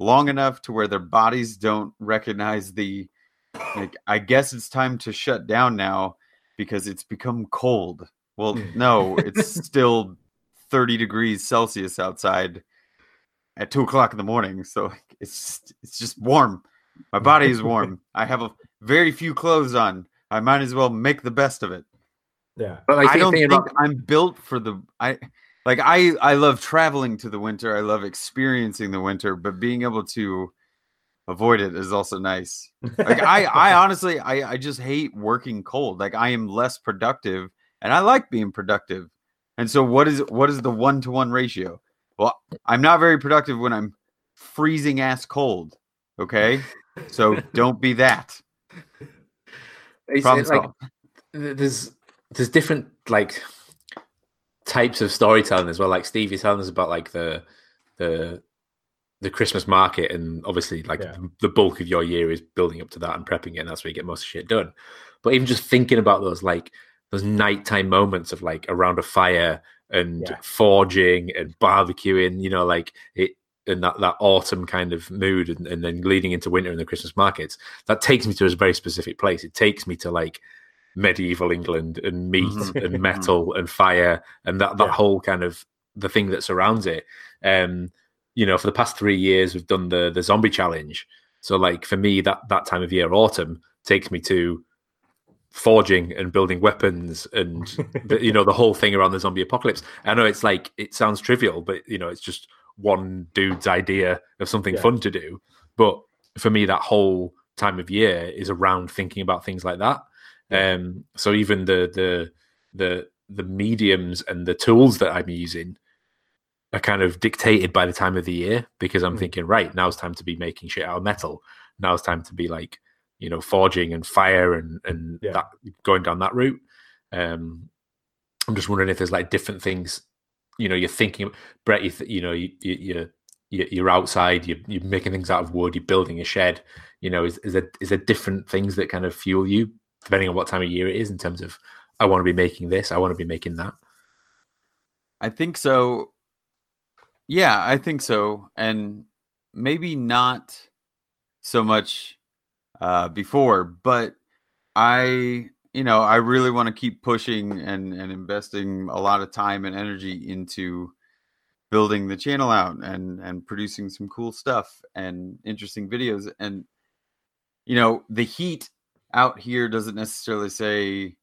long enough to where their bodies don't recognize the like i guess it's time to shut down now because it's become cold. Well, [laughs] no, it's still 30 degrees Celsius outside at two o'clock in the morning. So it's it's just warm. My body is warm. [laughs] I have a very few clothes on. I might as well make the best of it. Yeah. but like, I don't think about- I'm built for the I like I I love traveling to the winter. I love experiencing the winter, but being able to avoid it is also nice. Like I I [laughs] honestly I I just hate working cold. Like I am less productive and I like being productive. And so what is what is the 1 to 1 ratio? Well, I'm not very productive when I'm freezing ass cold. Okay? So [laughs] don't be that. It's, Problem it's like solved. th- there's different like types of storytelling as well. Like Steve telling us about like the the the Christmas market, and obviously like Yeah. the, the bulk of your year is building up to that and prepping it, and that's where you get most of shit done. But even just thinking about those like those nighttime moments of like around a fire and Yeah. forging and barbecuing, you know, like it and that, that autumn kind of mood and, and then leading into winter and the Christmas markets, that takes me to a very specific place. It takes me to like medieval England and meat Mhm. and metal and fire and that, that Yeah. whole kind of the thing that surrounds it. Um, you know, for the past three years we've done the the zombie challenge. So like for me that that time of year, autumn, takes me to forging and building weapons and [laughs] the, you know the whole thing around the zombie apocalypse. I know it's like it sounds trivial, but you know it's just one dude's idea of something Yeah. fun to do. But for me, that whole time of year is around thinking about things like that. Um, so even the the the the mediums and the tools that I'm using are kind of dictated by the time of the year because I'm Mm. thinking, right, now it's time to be making shit out of metal. Now it's time to be like, you know, forging and fire and and Yeah. that going down that route. Um, I'm just wondering if there's like different things, you know, you're thinking, Brett, you, th- you know, you, you, you you- you're outside, you're, you're making things out of wood, you're building a shed. You know, is, is there is there different things that kind of fuel you depending on what time of year it is in terms of I want to be making this, I want to be making that. I think so. Yeah, I think so. And maybe not so much uh, before, but I, you know, I really want to keep pushing and, and investing a lot of time and energy into building the channel out and, and producing some cool stuff and interesting videos. And, you know, the heat out here doesn't necessarily say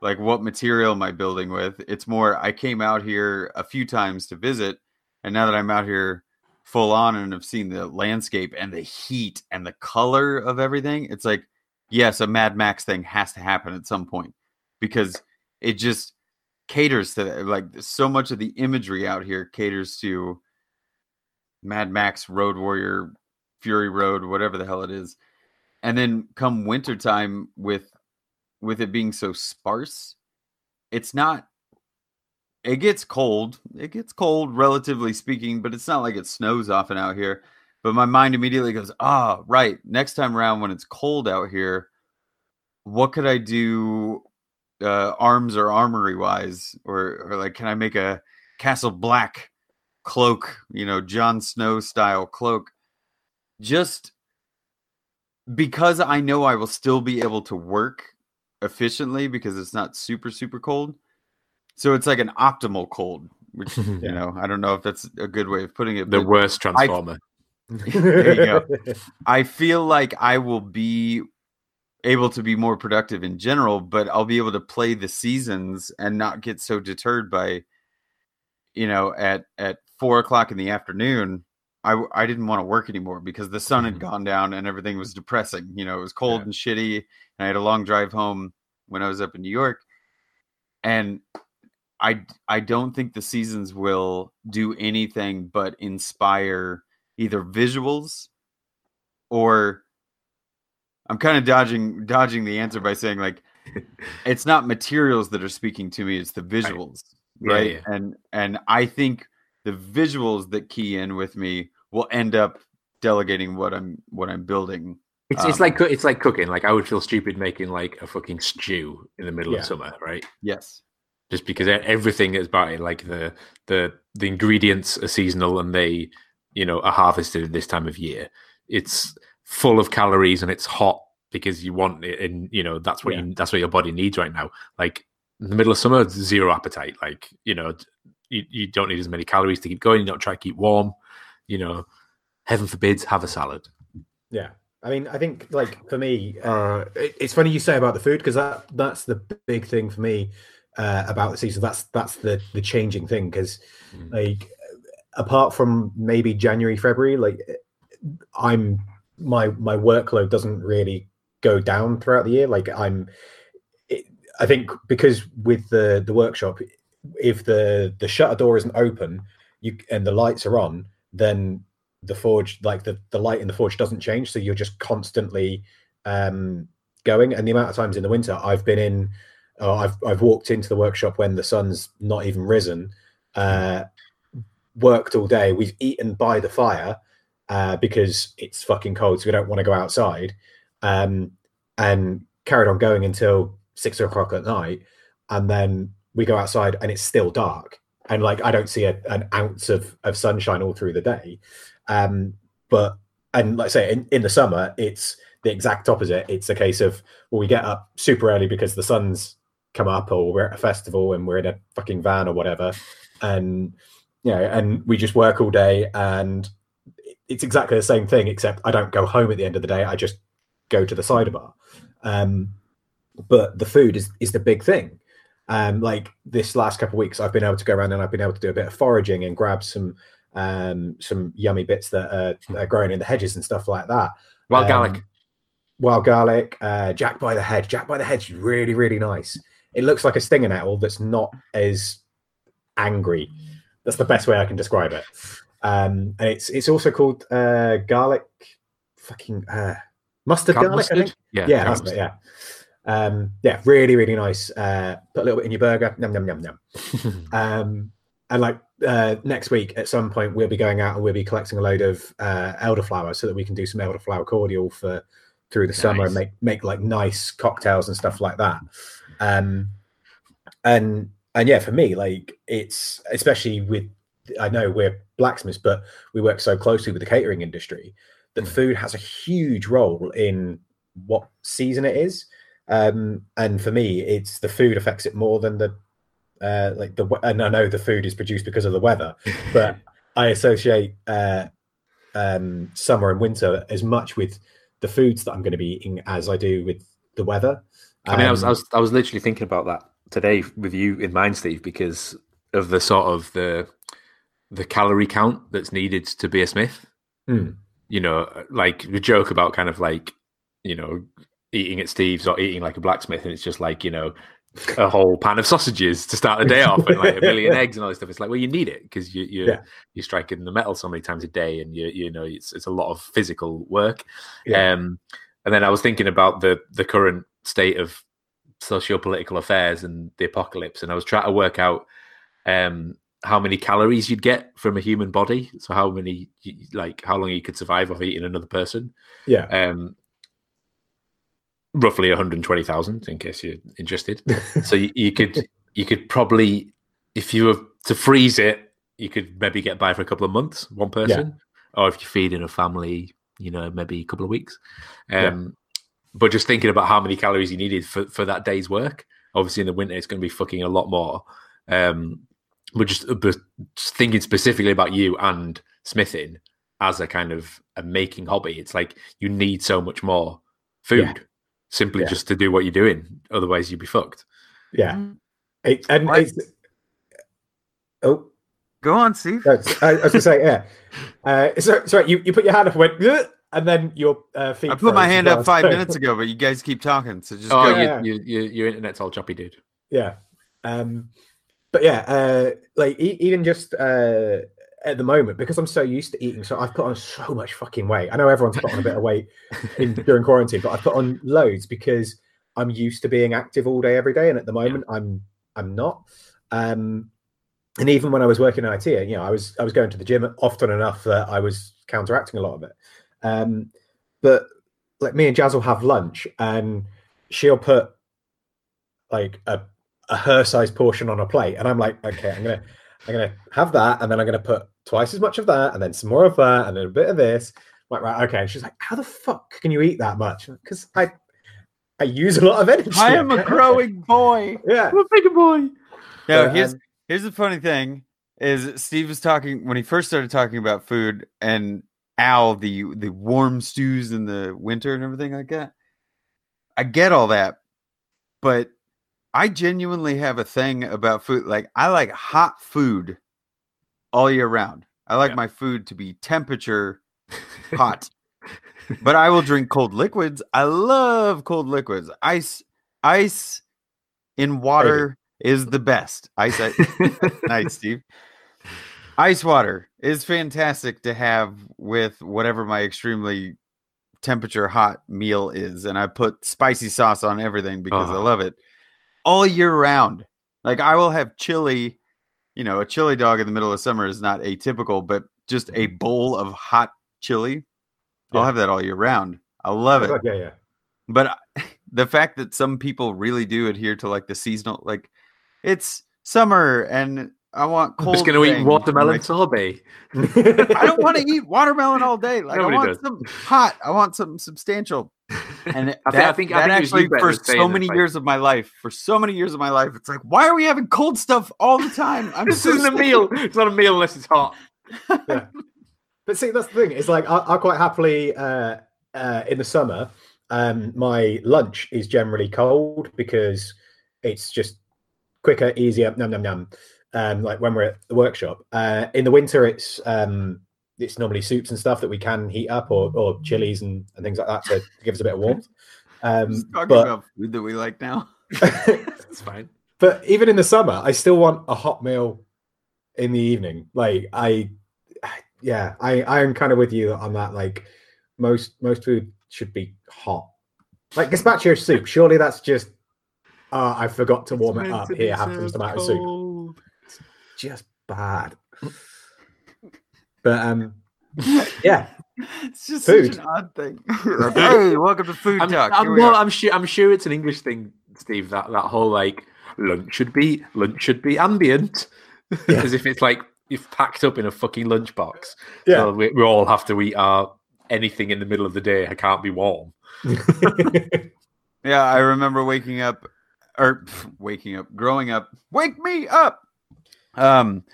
like what material am I building with? It's more I came out here a few times to visit, and now that I'm out here full on and have seen the landscape and the heat and the color of everything, it's like, yes, a Mad Max thing has to happen at some point because it just caters to that. Like so much of the imagery out here caters to Mad Max, Road Warrior, Fury Road, whatever the hell it is. And then come wintertime with with it being so sparse, it's not it gets cold. It gets cold relatively speaking, but it's not like it snows often out here. But my mind immediately goes, ah, right. Next time around when it's cold out here, what could I do uh, arms or armory wise? Or, or like, can I make a Castle Black cloak, you know, Jon Snow style cloak? Just because I know I will still be able to work efficiently because it's not super, super cold. So it's like an optimal cold, which, [laughs] you know, I don't know if that's a good way of putting it. The worst transformer. [laughs] there you go. [laughs] I feel like I will be able to be more productive in general, but I'll be able to play the seasons and not get so deterred by, you know, at at four o'clock in the afternoon. I, I didn't want to work anymore because the sun had Mhm. gone down and everything was depressing. You know, it was cold Yeah. and shitty. And I had a long drive home when I was up in New York. And I I don't think the seasons will do anything but inspire either visuals or I'm kind of dodging dodging the answer by saying like [laughs] it's not materials that are speaking to me, it's the visuals. Yeah, Right. yeah. And and I think the visuals that key in with me will end up delegating what I'm what I'm building. It's, it's Um, like it's like cooking. Like I would feel stupid making like a fucking stew in the middle Yeah. of summer, right? Yes. Just because everything is about it, like the the the ingredients are seasonal and they, you know, are harvested at this time of year. It's full of calories and it's hot because you want it, and you know that's what you that's what your body needs right now. Like in the middle of summer, zero appetite. Like you know, you, you don't need as many calories to keep going. You don't try to keep warm. You know, heaven forbids, have a salad. Yeah. I mean, I think like for me, uh, it, it's funny you say about the food because that that's the big thing for me uh, about the season. That's that's the the changing thing because Mm. like apart from maybe January, February, like I'm my my workload doesn't really go down throughout the year. Like I'm, it, I think because with the the workshop, if the the shutter door isn't open, you and the lights are on, then the forge like the the light in the forge doesn't change. So you're just constantly um going. And the amount of times in the winter i've been in oh, i've i've walked into the workshop when the sun's not even risen uh worked all day. We've eaten by the fire uh because it's fucking cold so we don't want to go outside. Um and carried on going until six o'clock at night and then we go outside and it's still dark and like i don't see a, an ounce of of sunshine all through the day um, but and like I say, in, in the summer, it's the exact opposite. It's a case of well, we get up super early because the sun's come up, or we're at a festival and we're in a fucking van or whatever, and you know, and we just work all day, and it's exactly the same thing, except I don't go home at the end of the day. I just go to the cider bar. Um, but the food is is the big thing. Um, like this last couple of weeks, I've been able to go around and I've been able to do a bit of foraging and grab some um, some yummy bits that are, are growing in the hedges and stuff like that. Wild Um, garlic. Wild garlic, uh, Jack by the hedge. Jack by the hedge is really, really nice. It looks like a stinger nettle that's not as angry. That's the best way I can describe it. Um, and it's it's also called uh, garlic, fucking uh, mustard garlic. I mustard? think. Yeah, Yeah, it. mustard. Yeah, um, yeah, really, really nice. Uh, put a little bit in your burger. Yum yum yum yum. Um, and like uh, next week, at some point, we'll be going out and we'll be collecting a load of uh, elderflower so that we can do some elderflower cordial for through the summer and make make like nice cocktails and stuff like that. Um, and and yeah, for me, like it's especially with I know we're blacksmiths, but we work so closely with the catering industry that Mm. food has a huge role in what season it is. Um, and for me, it's the food affects it more than the uh, like the and I know the food is produced because of the weather, [laughs] but I associate uh, um, summer and winter as much with the foods that I'm going to be eating as I do with the weather. I mean, I was, I Um, was, I was literally thinking about that today with you in mind, Steve, because of the sort of the the calorie count that's needed to be a smith. Hmm. You know, like the joke about kind of like, you know, eating at Steve's or eating like a blacksmith, and it's just like you know, [laughs] a whole pan of sausages to start the day off, and like a million [laughs] eggs and all this stuff. It's like, well, you need it because you you Yeah. you're striking the metal so many times a day, and you you know, it's it's a lot of physical work. Yeah. Um, and then I was thinking about the the current state of socio-political affairs and the apocalypse, and I was trying to work out um, how many calories you'd get from a human body. So how many, like, how long you could survive off eating another person. yeah, Um, roughly 120,000, in case you're interested. [laughs] so you, you could you could probably, if you were to freeze it, you could maybe get by for a couple of months, one person, or if you're feeding a family, you know, maybe a couple of weeks. Yeah. Um, But just thinking about how many calories you needed for, for that day's work, obviously in the winter it's going to be fucking a lot more. Um, but just, but just thinking specifically about you and smithing as a kind of a making hobby, it's like you need so much more food Yeah. Simply Yeah. just to do what you're doing. Otherwise, you'd be fucked. yeah. It, and Right. it's oh, Go on, Steve. I, I was gonna say yeah. Uh, so sorry, you, you put your hand up and went, "Ugh," and then your uh, feet. I put my hand as up five minutes ago, but you guys keep talking, so just oh, go. Yeah. you, you, you, your internet's all choppy, dude. yeah um but yeah uh like e- even just uh at the moment because i'm so used to eating so i've put on so much fucking weight. I know everyone's put on a bit of weight in, [laughs] during quarantine but i've put on loads because i'm used to being active all day every day and at the moment i'm i'm not. Um and even when i was working in it you know i was i was going to the gym often enough that i was counteracting a lot of it. Um but like me and jazz will have lunch and she'll put like a, a her size portion on a plate and i'm like okay i'm gonna i'm gonna have that and then i'm gonna put twice as much of that and then some more of that and then a bit of this like right okay and she's like how the fuck can you eat that much because i i use a lot of energy I am a [laughs] growing boy. yeah I'm a bigger boy. No, But, here's um, here's the funny thing: is Steve was talking when he first started talking about food and Al the the warm stews in the winter and everything like that. I get all that, but I genuinely have a thing about food. Like I like hot food all year round. I like Yeah. my food to be temperature hot. [laughs] but I will drink cold liquids. I love cold liquids. Ice, ice in water is the best. Ice, I- [laughs] nice, [laughs] Steve. Ice water is fantastic to have with whatever my extremely temperature hot meal is, and I put spicy sauce on everything because I Oh. love it all year round. Like I will have chili, you know, a chili dog in the middle of summer is not atypical, but just a mm-hmm. bowl of hot chili, I'll have that all year round. I love it. yeah yeah But I- uh, [laughs] the fact that some people really do adhere to like the seasonal, like it's summer and I want I'm cold. just going to eat watermelon Like, sorbet. I don't want to eat watermelon all day. [laughs] Like Nobody I want does. some hot. I want something substantial. And [laughs] I that, think- I think- I think it was you, actually, for so many years of my life, for so many years of my life, it's like, why are we having cold stuff all the time? [laughs] I'm This so isn't a meal. It's not a meal unless it's hot. [laughs] But see, that's the thing. It's like I, I quite happily uh, uh, in the summer. Um, my lunch is generally cold because it's just quicker, easier. Num num num. Um, like when we're at the workshop. Uh, in the winter, it's um, it's normally soups and stuff that we can heat up, or or chilies and, and things like that to give us a bit of warmth. Um, talking but about food that we like now. [laughs] It's fine. but even in the summer, I still want a hot meal in the evening. Like I, yeah, I I am kind of with you on that. Like most most food should be hot. Like gazpacho soup, surely that's just. Uh, I forgot to warm it up. Here, have some tomato soup. Just bad. But um, [laughs] yeah, It's just Food. such an odd thing. Like, [laughs] hey, welcome to Food I'm, Talk. I'm, well. I'm sure. I'm sure it's an English thing, Steve. That that whole like lunch should be lunch should be ambient, Yeah. [laughs] as if it's like you've packed up in a fucking lunchbox. yeah. So we, we all have to eat our anything in the middle of the day. I can't be warm. Yeah, I remember waking up or pff, waking up, growing up. Wake me up. Um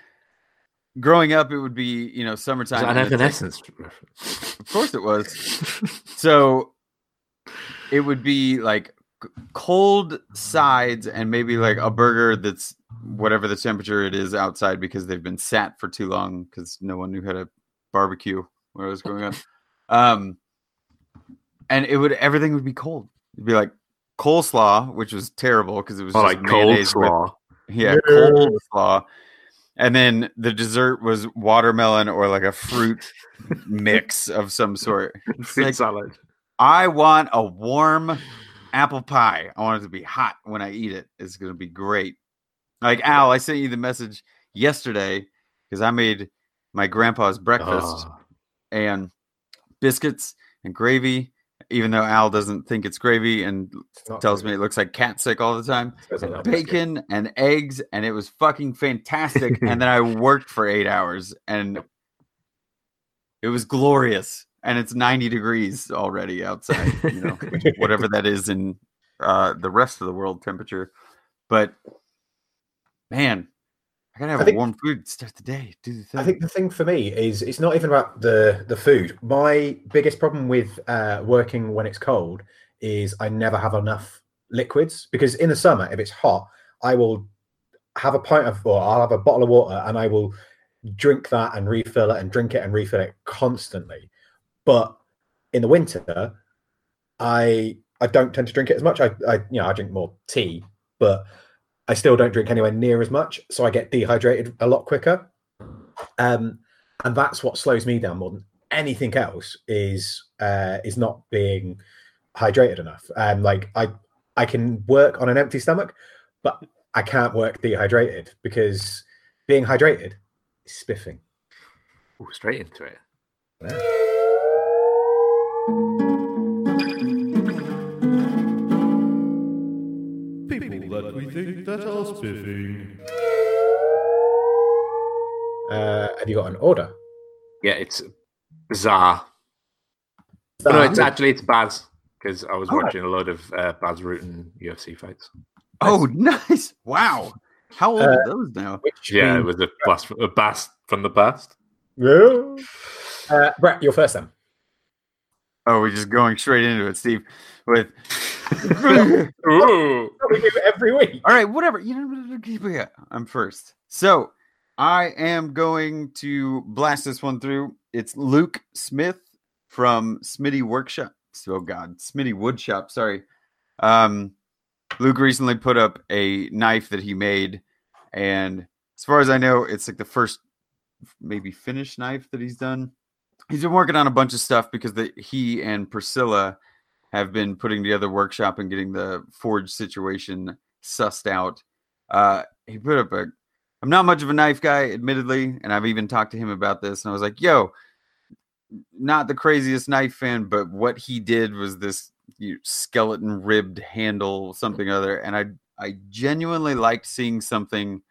growing up it would be, you know, Is summertime. that an and Evanescence reference? Of course it was. [laughs] So it would be like cold sides and maybe like a burger that's whatever the temperature it is outside because they've been sat for too long because no one knew how to barbecue what was going on. Um, and it would everything would be cold. It'd be like coleslaw, which was terrible because it was Oh, just like cold mayonnaise with- slaw. yeah, Yeah. And then the dessert was watermelon or like a fruit mix [laughs] of some sort. Fruit like, salad. I want a warm apple pie. I want it to be hot when I eat it. It's going to be great. Like Al, I sent you the message yesterday because I made my grandpa's breakfast Oh, and biscuits and gravy. Even though Al doesn't think it's gravy and It's tells me it looks like cat sick all the time and biscuit. bacon and eggs, and it was fucking fantastic. [laughs] and then I worked for eight hours, and it was glorious. And it's ninety degrees already outside. You know, [laughs] whatever that is in uh, the rest of the world temperature. But man, I gotta have I think- warm food to start the day. Do the thing. I think the thing for me is it's not even about the the food. My biggest problem with uh, working when it's cold is I never have enough liquids because in the summer, if it's hot, I will have a pint of or I'll have a bottle of water and I will drink that and refill it and drink it and refill it constantly. But in the winter, I I don't tend to drink it as much. I, I you know I drink more tea, but I still don't drink anywhere near as much, so I get dehydrated a lot quicker. Um, and that's what slows me down more than anything else is uh, is not being hydrated enough. Um, like I I can work on an empty stomach, but I can't work dehydrated because being hydrated is spiffing. ooh, straight into it. People spiffing. Uh, have you got an order? Yeah, it's bizarre. But no, it's actually it's Baz because I was Oh. watching a lot of uh, Bas Rutten UFC fights. oh, nice! Wow, how old Uh, are those now? Which Yeah, it was a blast, a blast from the past. Yeah. Uh, Brett, you're first then. Oh, we're just going straight into it, Steve. With Ooh, [laughs] We do every week. all right, whatever. You know, I'm first. So I am going to blast this one through. It's Luke Smith from Smitty Workshop. Oh God, Smitty Woodshop. Sorry. Um, Luke recently put up a knife that he made, and as far as I know, it's like the first maybe finished knife that he's done. He's been working on a bunch of stuff because the, he and Priscilla have been putting together workshop and getting the forge situation sussed out. Uh, he put up a. I'm not much of a knife guy, admittedly, and I've even talked to him about this. And I was like, "Yo, not the craziest knife fan, but what he did was this you, skeleton ribbed handle, something other." And I, I genuinely liked seeing something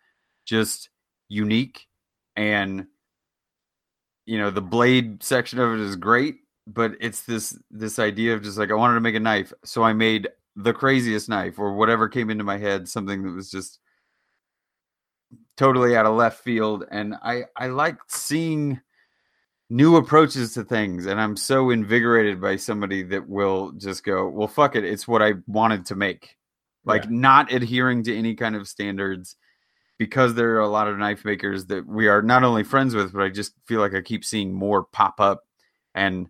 just unique, and you know, the blade section of it is great, but it's this this idea of just like I wanted to make a knife, so I made the craziest knife or whatever came into my head, something that was just totally out of left field. And I I like seeing new approaches to things, and I'm so invigorated by somebody that will just go, well, fuck it, it's what I wanted to make, like Yeah. not adhering to any kind of standards. Because there are a lot of knife makers that we are not only friends with, but I just feel like I keep seeing more pop up. And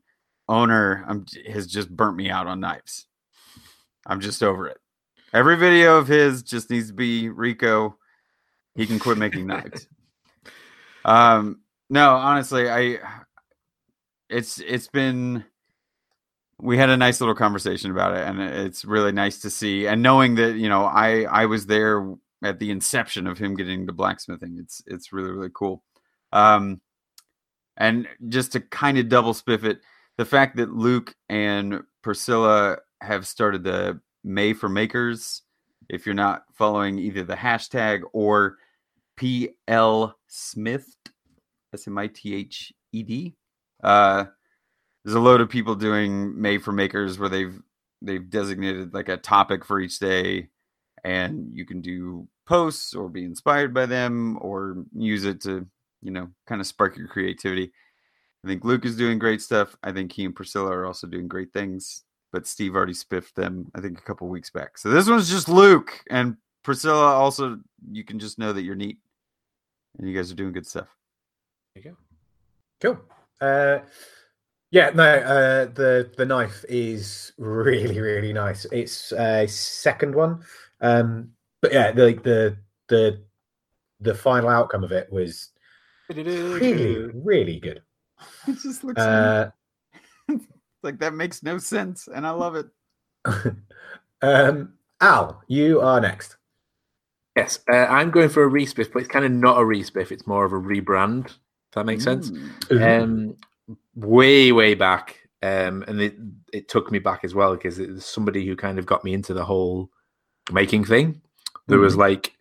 owner um, has just burnt me out on knives. I'm just over it. Every video of his just needs to be Rico. He can quit making knives. [laughs] Um, no, honestly, I it's it's been we had a nice little conversation about it, and it's really nice to see. And knowing that you know I I was there at the inception of him getting to blacksmithing, it's it's really really cool. Um, and just to kind of double spiff it, the fact that Luke and Priscilla have started the May for Makers. If you're not following either the hashtag or PL Smith, S M I T H E D, uh, there's a load of people doing May for Makers where they've they've designated like a topic for each day, and you can do posts or be inspired by them or use it to you know kind of spark your creativity. I think Luke is doing great stuff. I think he and Priscilla are also doing great things. but Steve already spiffed them, I think, a couple weeks back. So this one's just Luke and Priscilla. Also, you can just know that you're neat and you guys are doing good stuff. There you go. Cool. Uh, yeah, no, uh, the the knife is really really nice. It's a second one, um, but yeah, the the the the final outcome of it was really really good. [laughs] It just looks Uh, [laughs] like that makes no sense, and I love it. [laughs] um, Al, you are next. Yes, uh, I'm going for a respiff, but it's kind of not a respiff. It's more of a rebrand. If that makes sense. Mm. Um, way, way back, um, and it it took me back as well because it was somebody who kind of got me into the whole making thing. There was like,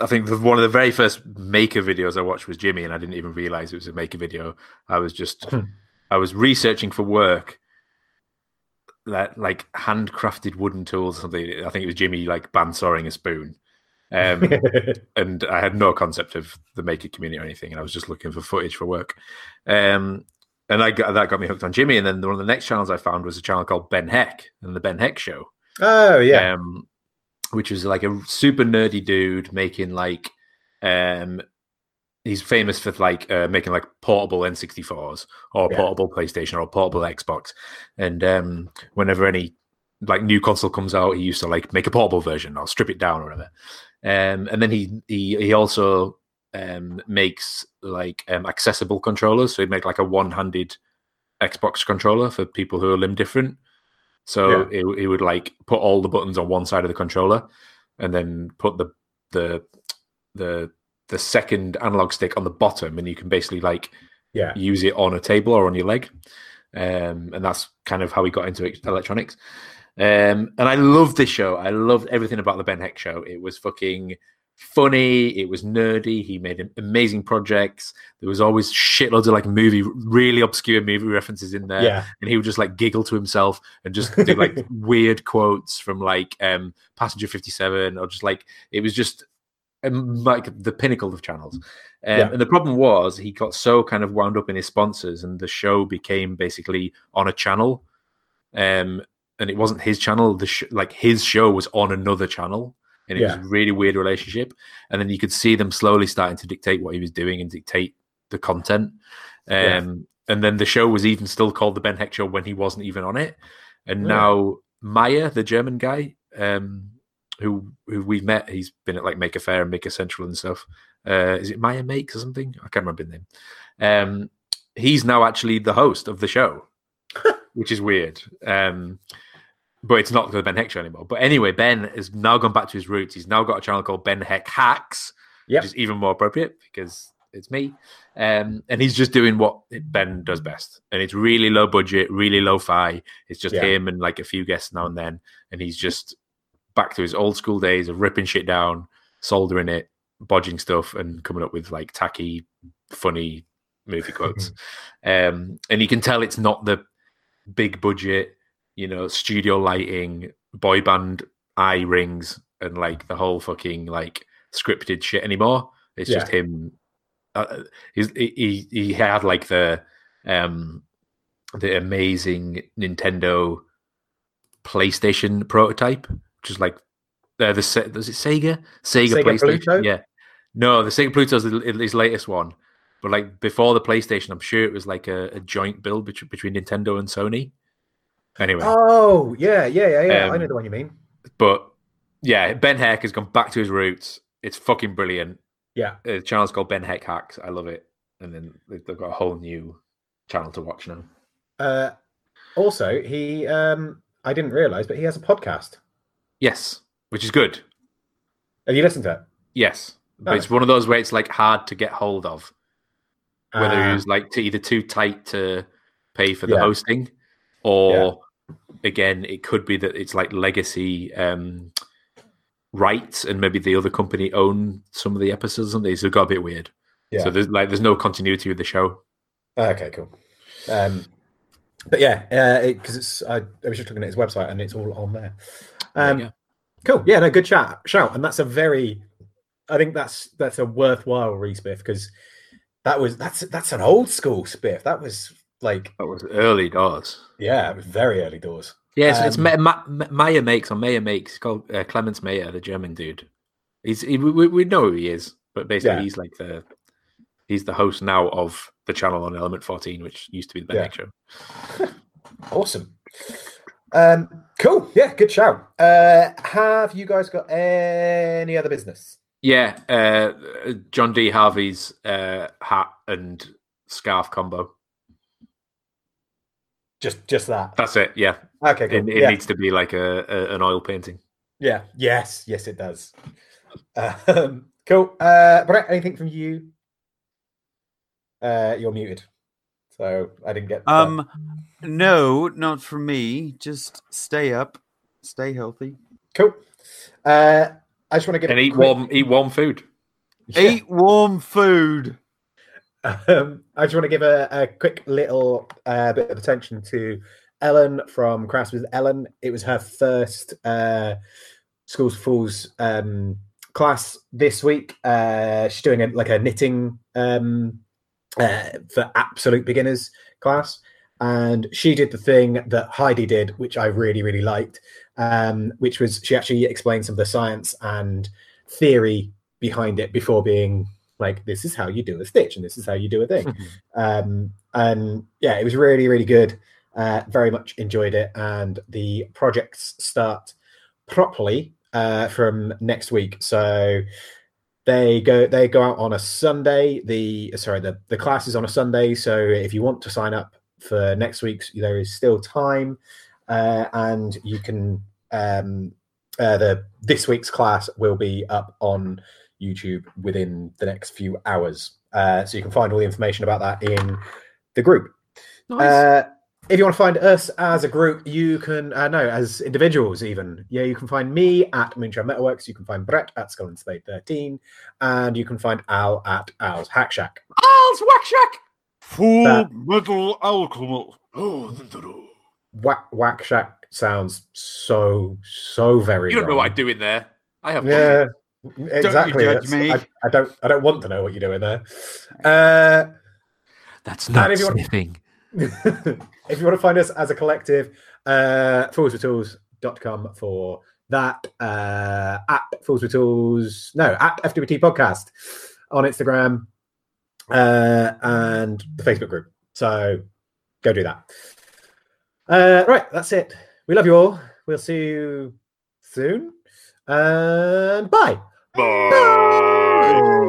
I think the, one of the very first maker videos I watched was Jimmy, and I didn't even realize it was a maker video. I was just, Hmm. I was researching for work. That like handcrafted wooden tools or something. I think it was Jimmy like bandsawing a spoon. Um, [laughs] and I had no concept of the maker community or anything, and I was just looking for footage for work. Um, and I got, that got me hooked on Jimmy. And then one of the next channels I found was a channel called Ben Heck and the Ben Heck Show, oh yeah, um, which was like a super nerdy dude making like, um, he's famous for like uh, making like portable N64s or Yeah. portable PlayStation or portable Xbox. And um, whenever any like new console comes out, he used to like make a portable version or strip it down or whatever. Um, and then he he he also um, makes like um, accessible controllers. So he'd make like a one-handed Xbox controller for people who are limb different. So he, he would like put all the buttons on one side of the controller, and then put the the the the second analog stick on the bottom, and you can basically like yeah. use it on a table or on your leg. Um, and that's kind of how he got into electronics. Um, and I loved this show. I loved everything about the Ben Heck show. It was fucking funny. It was nerdy. He made amazing projects. There was always shitloads of like movie, really obscure movie references in there. Yeah, And he would just like giggle to himself and just do like [laughs] weird quotes from like um, Passenger 57 or just like, it was just um, like the pinnacle of channels. Um, Yeah. And the problem was he got so kind of wound up in his sponsors, and the show became basically on a channel. Um, and it wasn't his channel. The sh- like his show was on another channel, and it Yeah. was a really weird relationship. And then you could see them slowly starting to dictate what he was doing and dictate the content. Um, Yeah. And then the show was even still called the Ben Heck Show when he wasn't even on it. And Yeah. now Mayer, the German guy, um, who who we've met, he's been at like Maker Faire and Maker Central and stuff. Uh, is it Mayer Makes or something? I can't remember the name. Um, he's now actually the host of the show, [laughs] which is weird. Um, but it's not the Ben Heck show anymore. But anyway, Ben has now gone back to his roots. He's now got a channel called Ben Heck Hacks, Yep. which is even more appropriate because it's me. Um, and he's just doing what Ben does best. And it's really low budget, really low fi. It's just Yeah. him and like a few guests now and then. And he's just back to his old school days of ripping shit down, soldering it, bodging stuff, and coming up with like tacky, funny movie quotes. [laughs] um, and you can tell it's not the big budget, you know, studio lighting, boy band eye rings, and like the whole fucking like scripted shit anymore. It's just him. Uh, he's, he he had like the um the amazing Nintendo PlayStation prototype, which is like uh, the Se- was it Sega Sega, Sega PlayStation? Pluto? Yeah, no, the Sega Pluto's his latest one. But like before the PlayStation, I'm sure it was like a, a joint build between, between Nintendo and Sony. Anyway, Oh yeah, yeah, yeah, yeah. I Um, know the one you mean. but yeah, Ben Heck has gone back to his roots. It's fucking brilliant. Yeah. Uh, The channel's called Ben Heck Hacks. I love it. And then they've got a whole new channel to watch now. Uh, also, he um, I didn't realize, but he has a podcast. Yes, which is good. Have you listened to it? Yes, but it's one of those where it's like hard to get hold of. Whether Ah, he was like to either too tight to pay for the Yeah. hosting, or again, it could be that it's like legacy um, rights, and maybe the other company own some of the episodes. And so it got a bit weird. Yeah. So there's like there's no continuity with the show. Okay, cool. Um, but yeah, because it's I, I was just looking at his website and it's all on there. Um, go. cool. Yeah, no, good chat, shout, and that's a very, I think that's that's a worthwhile respiff because that was that's that's an old school spiff. That was Like, That was early doors. yeah, it was very early doors. Yeah, it's, it's Um, Ma- Ma- Mayer makes or Mayer makes. Called uh, Clemens Mayer, the German dude. He's he, we, we know who he is, but basically Yeah. he's like the he's the host now of the channel on Element 14, which used to be the Ben Yeah. Show. [laughs] Awesome. Um, cool. Yeah, good shout. Uh, have you guys got any other business? Yeah, uh, John D. Harvey's uh, hat and scarf combo. Just, just that. That's it. Yeah, Okay, cool. it, it yeah. needs to be like a, a an oil painting. yeah. Yes. Yes, it does. Um, cool. Uh, Brett, anything from you? Uh, you're muted, so I didn't get. that. Um, no, not for me. Just stay up, stay healthy, cool. Uh, I just want to get And eat quick- warm eat warm food. Yeah. eat warm food. Um, I just want to give a, a quick little uh, bit of attention to Ellen from Crafts with Ellen. It was her first uh, Schools Fools um, class this week. Uh, she's doing a, like a knitting um, uh, for absolute beginners class. And she did the thing that Heidi did, which I really, really liked, um, which was she actually explained some of the science and theory behind it before being like, this is how you do a stitch and this is how you do a thing. um, and yeah, it was really, really good. Uh, very much enjoyed it. And the projects start properly uh, from next week. So they go they go out on a Sunday. The sorry, the the class is on a Sunday. So if you want to sign up for next week's, there is still time, uh, and you can. Um, uh, the this week's class will be up on YouTube within the next few hours. Uh, so you can find all the information about that in the group. Uh, if you want to find us as a group, you can, uh, no, as individuals even. Yeah, you can find me at Moonshine Metalworks. You can find Brett at Skull and Spade 13. And you can find Al at Al's Hack Shack. Al's Whack Shack. Full That- metal alchemy. Whack, Whack Shack sounds so, so very You don't know what I do in there. I have Yeah, exactly. judge That's- me. I, I don't. I don't want to know what you're doing there. Uh, That's not [laughs] if you want- if you want to find us as a collective, uh, foolsfortools.com for that. Uh, at Fools with Tools, no, at FWT Podcast on Instagram uh, and the Facebook group. So go do that. Uh, right, that's it. We love you all. We'll see you soon. And bye. Bye.